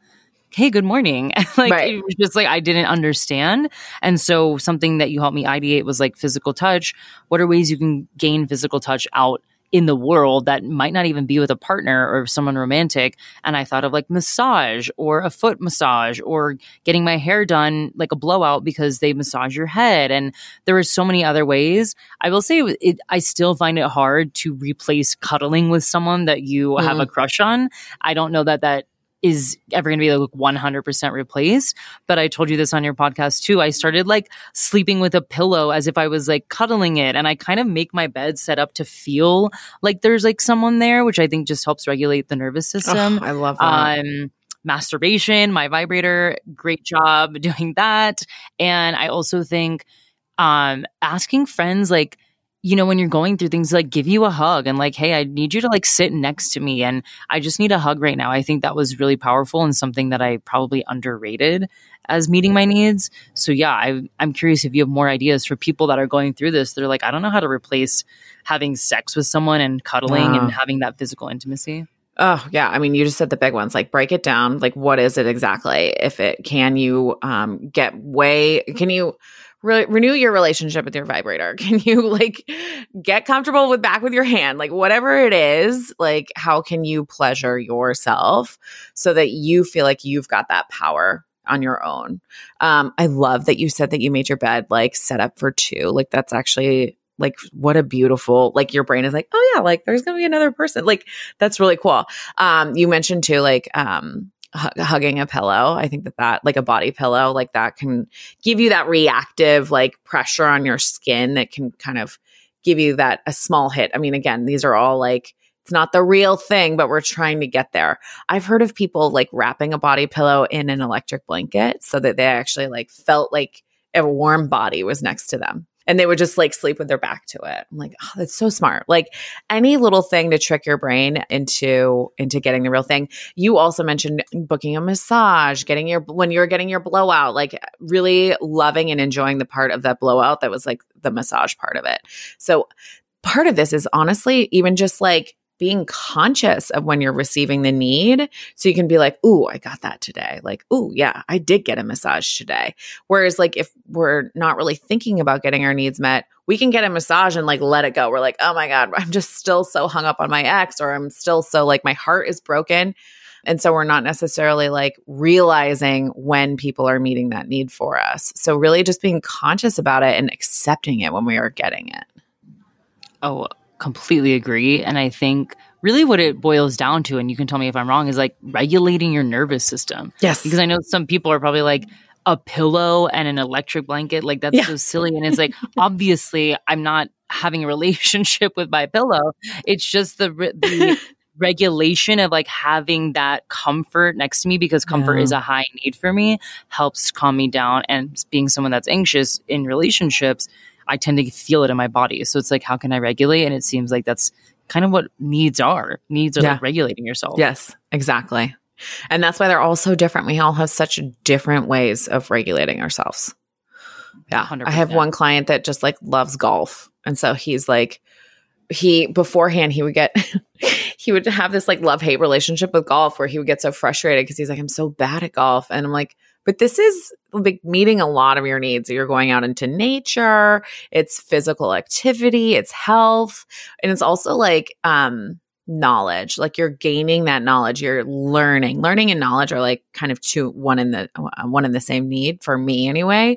hey good morning like Right. it was just like i didn't understand and so something that you helped me ideate was like physical touch what are ways you can gain physical touch out in the world that might not even be with a partner or someone romantic. And i thought of like massage or a foot massage or getting my hair done like a blowout because they massage your head. And there are so many other ways. I will say it, i still find it hard to replace cuddling with someone that you have Mm. a crush on. I don't know that that is ever going to be like 100% replaced. But I told you this on your podcast too. I started like sleeping with a pillow as if I was like cuddling it. And I kind of make my bed set up to feel like there's like someone there, which I think just helps regulate the nervous system. Oh, i love that Um, masturbation, my vibrator, great job doing that. And I also think um, asking friends like, you know, when you're going through things, like give you a hug and like, hey, I need you to like sit next to me and I just need a hug right now. I think that was really powerful and something that I probably underrated as meeting my needs. So yeah, I, I'm curious if you have more ideas for people that are going through this. They're like, I don't know how to replace having sex with someone and cuddling and having that physical intimacy. Oh, yeah. I mean, you just said the big ones. Like, break it down. Like, what is it exactly? If it can you um, get way, can you re- renew your relationship with your vibrator? Can you like get comfortable with back with your hand? Like, whatever it is, like, how can you pleasure yourself so that you feel like you've got that power on your own? Um, I love that you said that you made your bed like set up for two. Like, that's actually like what a beautiful like your brain is like oh yeah like there's gonna be another person like that's really cool um you mentioned too like um hugging a pillow. I think that that like a body pillow like that can give you that reactive like pressure on your skin that can kind of give you that a small hit. I mean again these are all like it's not the real thing but we're trying to get there. I've heard of people like wrapping a body pillow in an electric blanket so that they actually like felt like a warm body was next to them and they would just like sleep with their back to it. I'm like, oh, that's so smart. Like any little thing to trick your brain into into getting the real thing. You also mentioned booking a massage, getting your when you're getting your blowout, like really loving and enjoying the part of that blowout that was like the massage part of it. So part of this is honestly even just like being conscious of when you're receiving the need. So you can be like, ooh, I got that today. Like, ooh, yeah, I did get a massage today. Whereas, like, if we're not really thinking about getting our needs met, we can get a massage and like let it go. We're like, oh my God, I'm just still so hung up on my ex, or I'm still so like my heart is broken. And so we're not necessarily like realizing when people are meeting that need for us. So, really just being conscious about it and accepting it when we are getting it. Oh, completely agree. And I think really what it boils down to, and you can tell me if I'm wrong, is like regulating your nervous system. Yes. Because I know some people are probably like, a pillow and an electric blanket, like that's yeah. so silly. And it's like, obviously, I'm not having a relationship with my pillow. It's just the, the regulation of like having that comfort next to me because comfort yeah. is a high need for me helps calm me down and being someone that's anxious in relationships I tend to feel it in my body. So it's like, how can I regulate? And it seems like that's kind of what needs are. Needs are yeah. like regulating yourself. Yes, exactly. And that's why they're all so different. We all have such different ways of regulating ourselves. Yeah. 100%. I have one client that just like loves golf. And so he's like, he beforehand he would get he would have this like love hate relationship with golf where he would get so frustrated because he's like i'm so bad at golf and i'm like but this is like meeting a lot of your needs. You're going out into nature, it's physical activity, it's health, and it's also like um knowledge. Like you're gaining that knowledge. You're learning. Learning and knowledge are like kind of two one in the one in the same need for me anyway.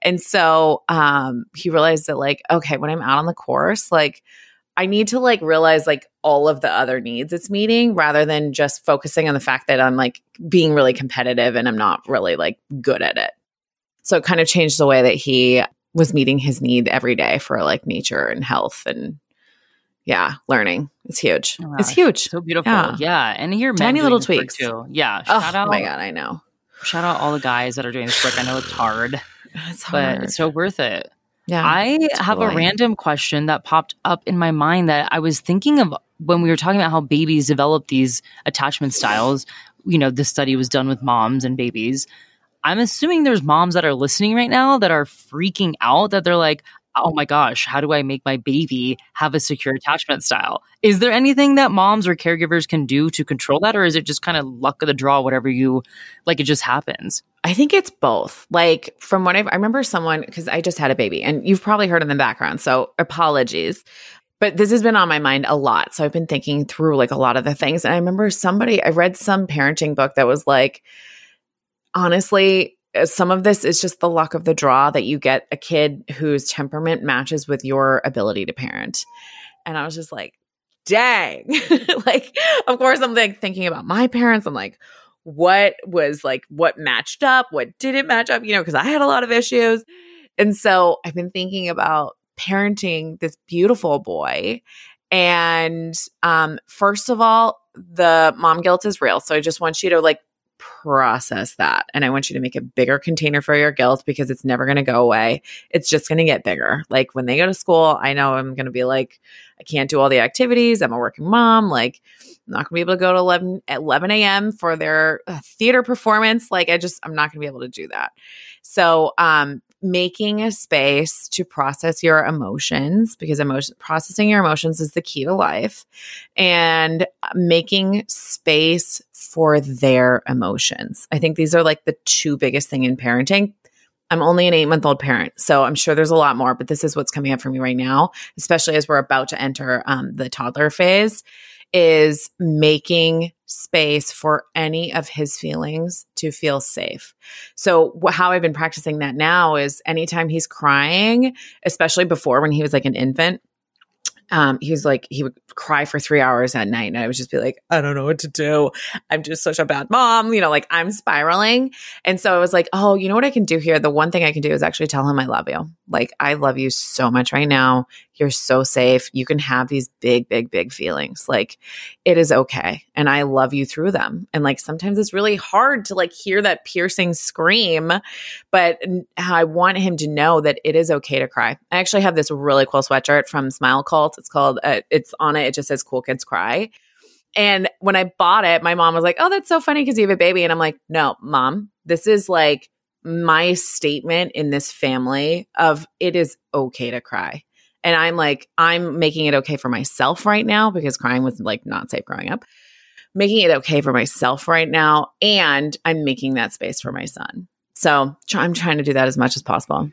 And so um he realized that like okay when i'm out on the course like I need to like realize like all of the other needs it's meeting rather than just focusing on the fact that I'm like being really competitive and I'm not really like good at it. So it kind of changed the way that he was meeting his need every day for like nature and health and yeah, learning. It's huge. Oh, it's huge. So beautiful. Yeah. yeah. And here tiny little tweaks too. Yeah. Oh shout oh, out, my god, I know. Shout out all the guys that are doing this work. I know it's hard. It's hard. But it's so worth it. Yeah. I have a random question that popped up in my mind that I was thinking of when we were talking about how babies develop these attachment styles. You know, this study was done with moms and babies. I'm assuming there's moms that are listening right now that are freaking out that they're like, oh my gosh, how do I make my baby have a secure attachment style? Is there anything that moms or caregivers can do to control that? Or is it just kind of luck of the draw, whatever you like, it just happens? I think it's both. Like, from what I've, I remember someone, because I just had a baby and you've probably heard in the background. So apologies. But this has been on my mind a lot. So I've been thinking through like a lot of the things. And I remember somebody, I read some parenting book that was like, honestly, some of this is just the luck of the draw that you get a kid whose temperament matches with your ability to parent. And I was just like, dang. like, of course, I'm like thinking about my parents. I'm like, what was like, what matched up? What didn't match up? You know, because I had a lot of issues. And so I've been thinking about parenting this beautiful boy. And um, first of all, the mom guilt is real. So I just want you to like process that. And I want you to make a bigger container for your guilt because it's never going to go away. It's just going to get bigger. Like when they go to school, I know I'm going to be like, I can't do all the activities. I'm a working mom. Like, I'm not going to be able to go to 11, 11 a.m. for their uh, theater performance. Like, I just, I'm not going to be able to do that. So, um, making a space to process your emotions because emotion processing your emotions is the key to life and making space for their emotions. I think these are like the two biggest thing in parenting. I'm only an 8-month-old parent, so I'm sure there's a lot more, but this is what's coming up for me right now, especially as we're about to enter um, the toddler phase is making space for any of his feelings to feel safe. So, wh- how I've been practicing that now is anytime he's crying, especially before when he was like an infant, um, he was like, he would cry for three hours at night. And I would just be like, I don't know what to do. I'm just such a bad mom. You know, like I'm spiraling. And so I was like, oh, you know what I can do here? The one thing I can do is actually tell him I love you. Like, I love you so much right now. You're so safe. You can have these big, big, big feelings. Like, it is okay. And I love you through them. And like, sometimes it's really hard to like hear that piercing scream, but I want him to know that it is okay to cry. I actually have this really cool sweatshirt from Smile Cult. It's called, uh, it's on it. It just says Cool Kids Cry. And when I bought it, my mom was like, Oh, that's so funny because you have a baby. And I'm like, No, mom, this is like my statement in this family of it is okay to cry. And I'm like, I'm making it okay for myself right now because crying was like not safe growing up. Making it okay for myself right now. And I'm making that space for my son. So I'm trying to do that as much as possible.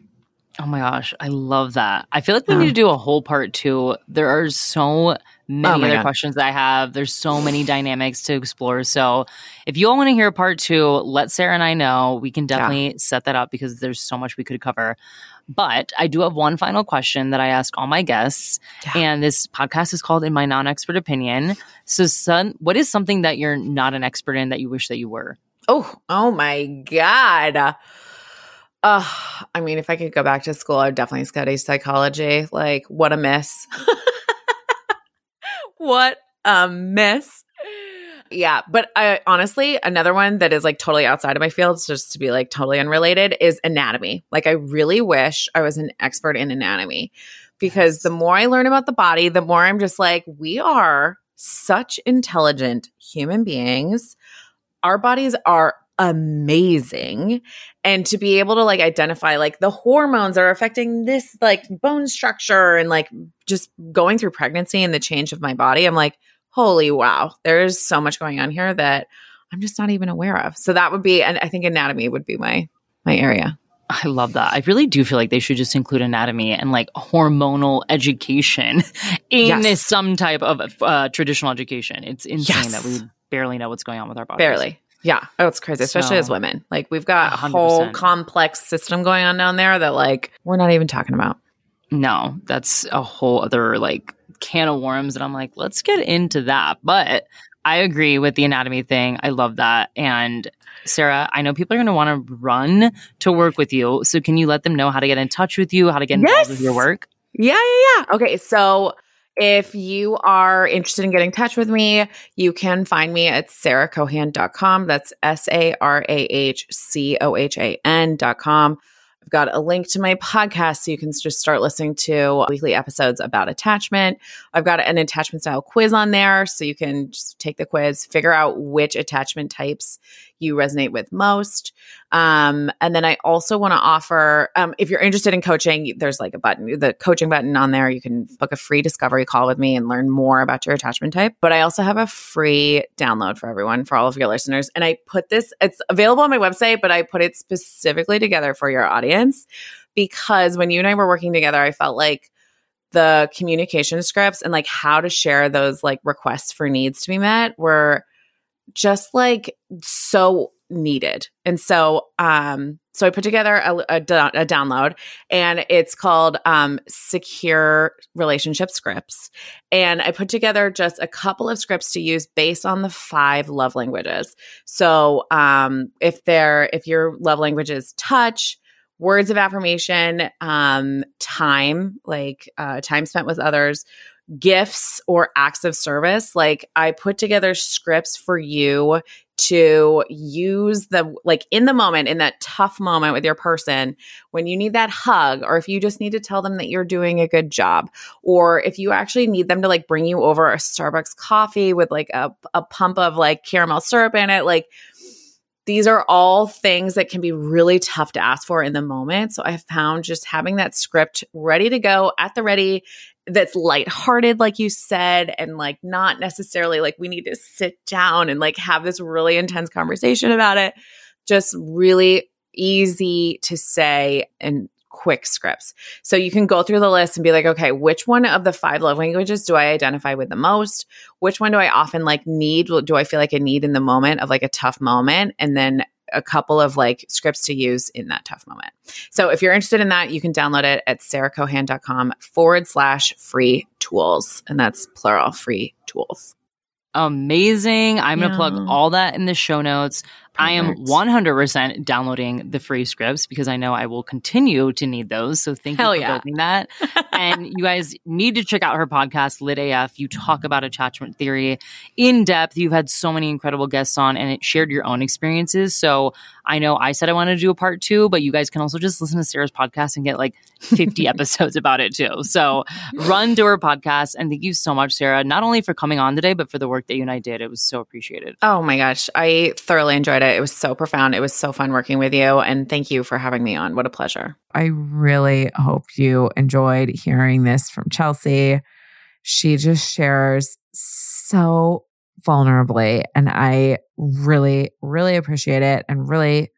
Oh my gosh, I love that. I feel like we need to do a whole part two. There are so many Oh other God. questions I have. There's so many dynamics to explore. So if you all want to hear part two, let Sarah and I know. We can definitely set that up because there's so much we could cover. But I do have one final question that I ask all my guests. Yeah. And this podcast is called In My Non Expert Opinion. So, son, what is something that you're not an expert in that you wish that you were? Oh, oh my God. Uh, I mean, if I could go back to school, I'd definitely study psychology. Like, what a miss. what a miss. Yeah, but I honestly, another one that is like totally outside of my field, just to be like totally unrelated, is anatomy. Like, I really wish I was an expert in anatomy because the more I learn about the body, the more I'm just like, we are such intelligent human beings. Our bodies are amazing. And to be able to like identify like the hormones are affecting this like bone structure and like just going through pregnancy and the change of my body, I'm like, holy wow, there's so much going on here that I'm just not even aware of. So that would be, and I think anatomy would be my my area. I love that. I really do feel like they should just include anatomy and like hormonal education in Yes. some type of uh, traditional education. It's insane that we barely know what's going on with our bodies. Barely. Yeah. Oh, it's crazy, especially So- as women. Like we've got a 100%. whole complex system going on down there that like we're not even talking about. No, that's a whole other like can of worms. And I'm like, let's get into that. But I agree with the anatomy thing. I love that. And Sarah, I know people are going to want to run to work with you. So can you let them know how to get in touch with you, how to get involved with your work? Yeah, yeah, yeah. Okay, so if you are interested in getting in touch with me, you can find me at sarahcohan.com. That's S A R A H C O H A N.com. I've got a link to my podcast so you can just start listening to weekly episodes about attachment. I've got an attachment style quiz on there so you can just take the quiz, figure out which attachment types you resonate with most. Um, and then I also want to offer, um, if you're interested in coaching, there's like a button, the coaching button on there. You can book a free discovery call with me and learn more about your attachment type. But I also have a free download for everyone, for all of your listeners. And I put this, it's available on my website, but I put it specifically together for your audience because when you and I were working together, I felt like the communication scripts and like how to share those like requests for needs to be met were just like so needed. And so um so I put together a, a, a download and it's called um secure relationship scripts and I put together just a couple of scripts to use based on the five love languages. So um if they're if your love language is touch, words of affirmation, um time, like uh time spent with others, gifts or acts of service. Like I put together scripts for you to use the like in the moment in that tough moment with your person when you need that hug or if you just need to tell them that you're doing a good job or if you actually need them to like bring you over a Starbucks coffee with like a, a pump of like caramel syrup in it like these are all things that can be really tough to ask for in the moment. So I found just having that script ready to go at the ready that's lighthearted, like you said, and like not necessarily like we need to sit down and like have this really intense conversation about it. Just really easy to say and quick scripts. So you can go through the list and be like, okay, which one of the five love languages do I identify with the most? Which one do I often like need? Do I feel like a need in the moment of like a tough moment? And then a couple of like scripts to use in that tough moment. So if you're interested in that, you can download it at sarahcohan.com forward slash free tools. And that's plural free tools. Amazing. I'm yeah. going to plug all that in the show notes. I am 100% downloading the free scripts because I know I will continue to need those. So thank Hell you for yeah. building that. and you guys need to check out her podcast, Lit AF. You talk about attachment theory in depth. You've had so many incredible guests on and it shared your own experiences. So I know I said I wanted to do a part two, but you guys can also just listen to Sarah's podcast and get like 50 episodes about it too. So run to her podcast. And thank you so much, Sarah, not only for coming on today, but for the work that you and I did. It was so appreciated. Oh my gosh. I thoroughly enjoyed it it. It was so profound. It was so fun working with you. And thank you for having me on. What a pleasure. I really hope you enjoyed hearing this from Chelsea. She just shares so vulnerably. And I really, really appreciate it and really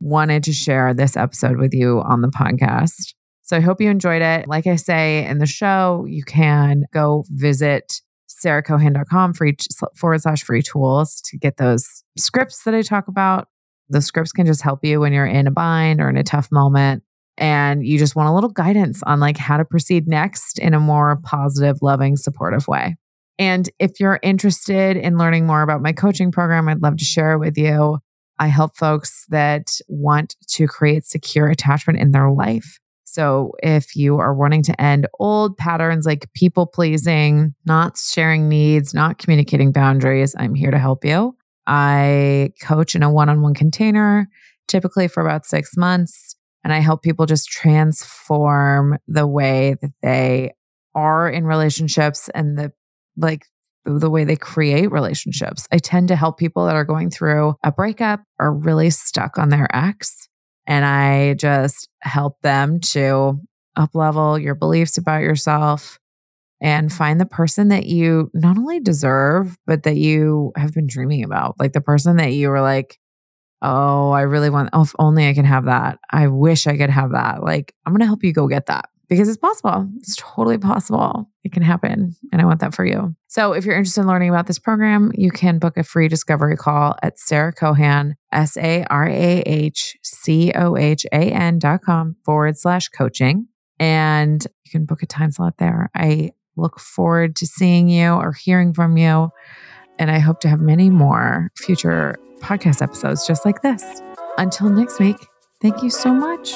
wanted to share this episode with you on the podcast. So I hope you enjoyed it. Like I say in the show, you can go visit sarahcohan.com free forward slash free tools to get those scripts that I talk about. The scripts can just help you when you're in a bind or in a tough moment and you just want a little guidance on like how to proceed next in a more positive, loving, supportive way. And if you're interested in learning more about my coaching program, I'd love to share it with you. I help folks that want to create secure attachment in their life so, if you are wanting to end old patterns like people pleasing, not sharing needs, not communicating boundaries, I'm here to help you. I coach in a one on one container, typically for about six months, and I help people just transform the way that they are in relationships and the like the way they create relationships. I tend to help people that are going through a breakup or really stuck on their ex and I just help them to up level your beliefs about yourself and find the person that you not only deserve, but that you have been dreaming about. Like the person that you were like, oh, I really want, oh, if only I can have that. I wish I could have that. Like, I'm going to help you go get that because it's possible. It's totally possible. It can happen. And I want that for you. So if you're interested in learning about this program, you can book a free discovery call at Sarah Cohan, S A R A H C O H A N dot com forward slash coaching. And you can book a time slot there. I look forward to seeing you or hearing from you. And I hope to have many more future podcast episodes just like this. Until next week, thank you so much.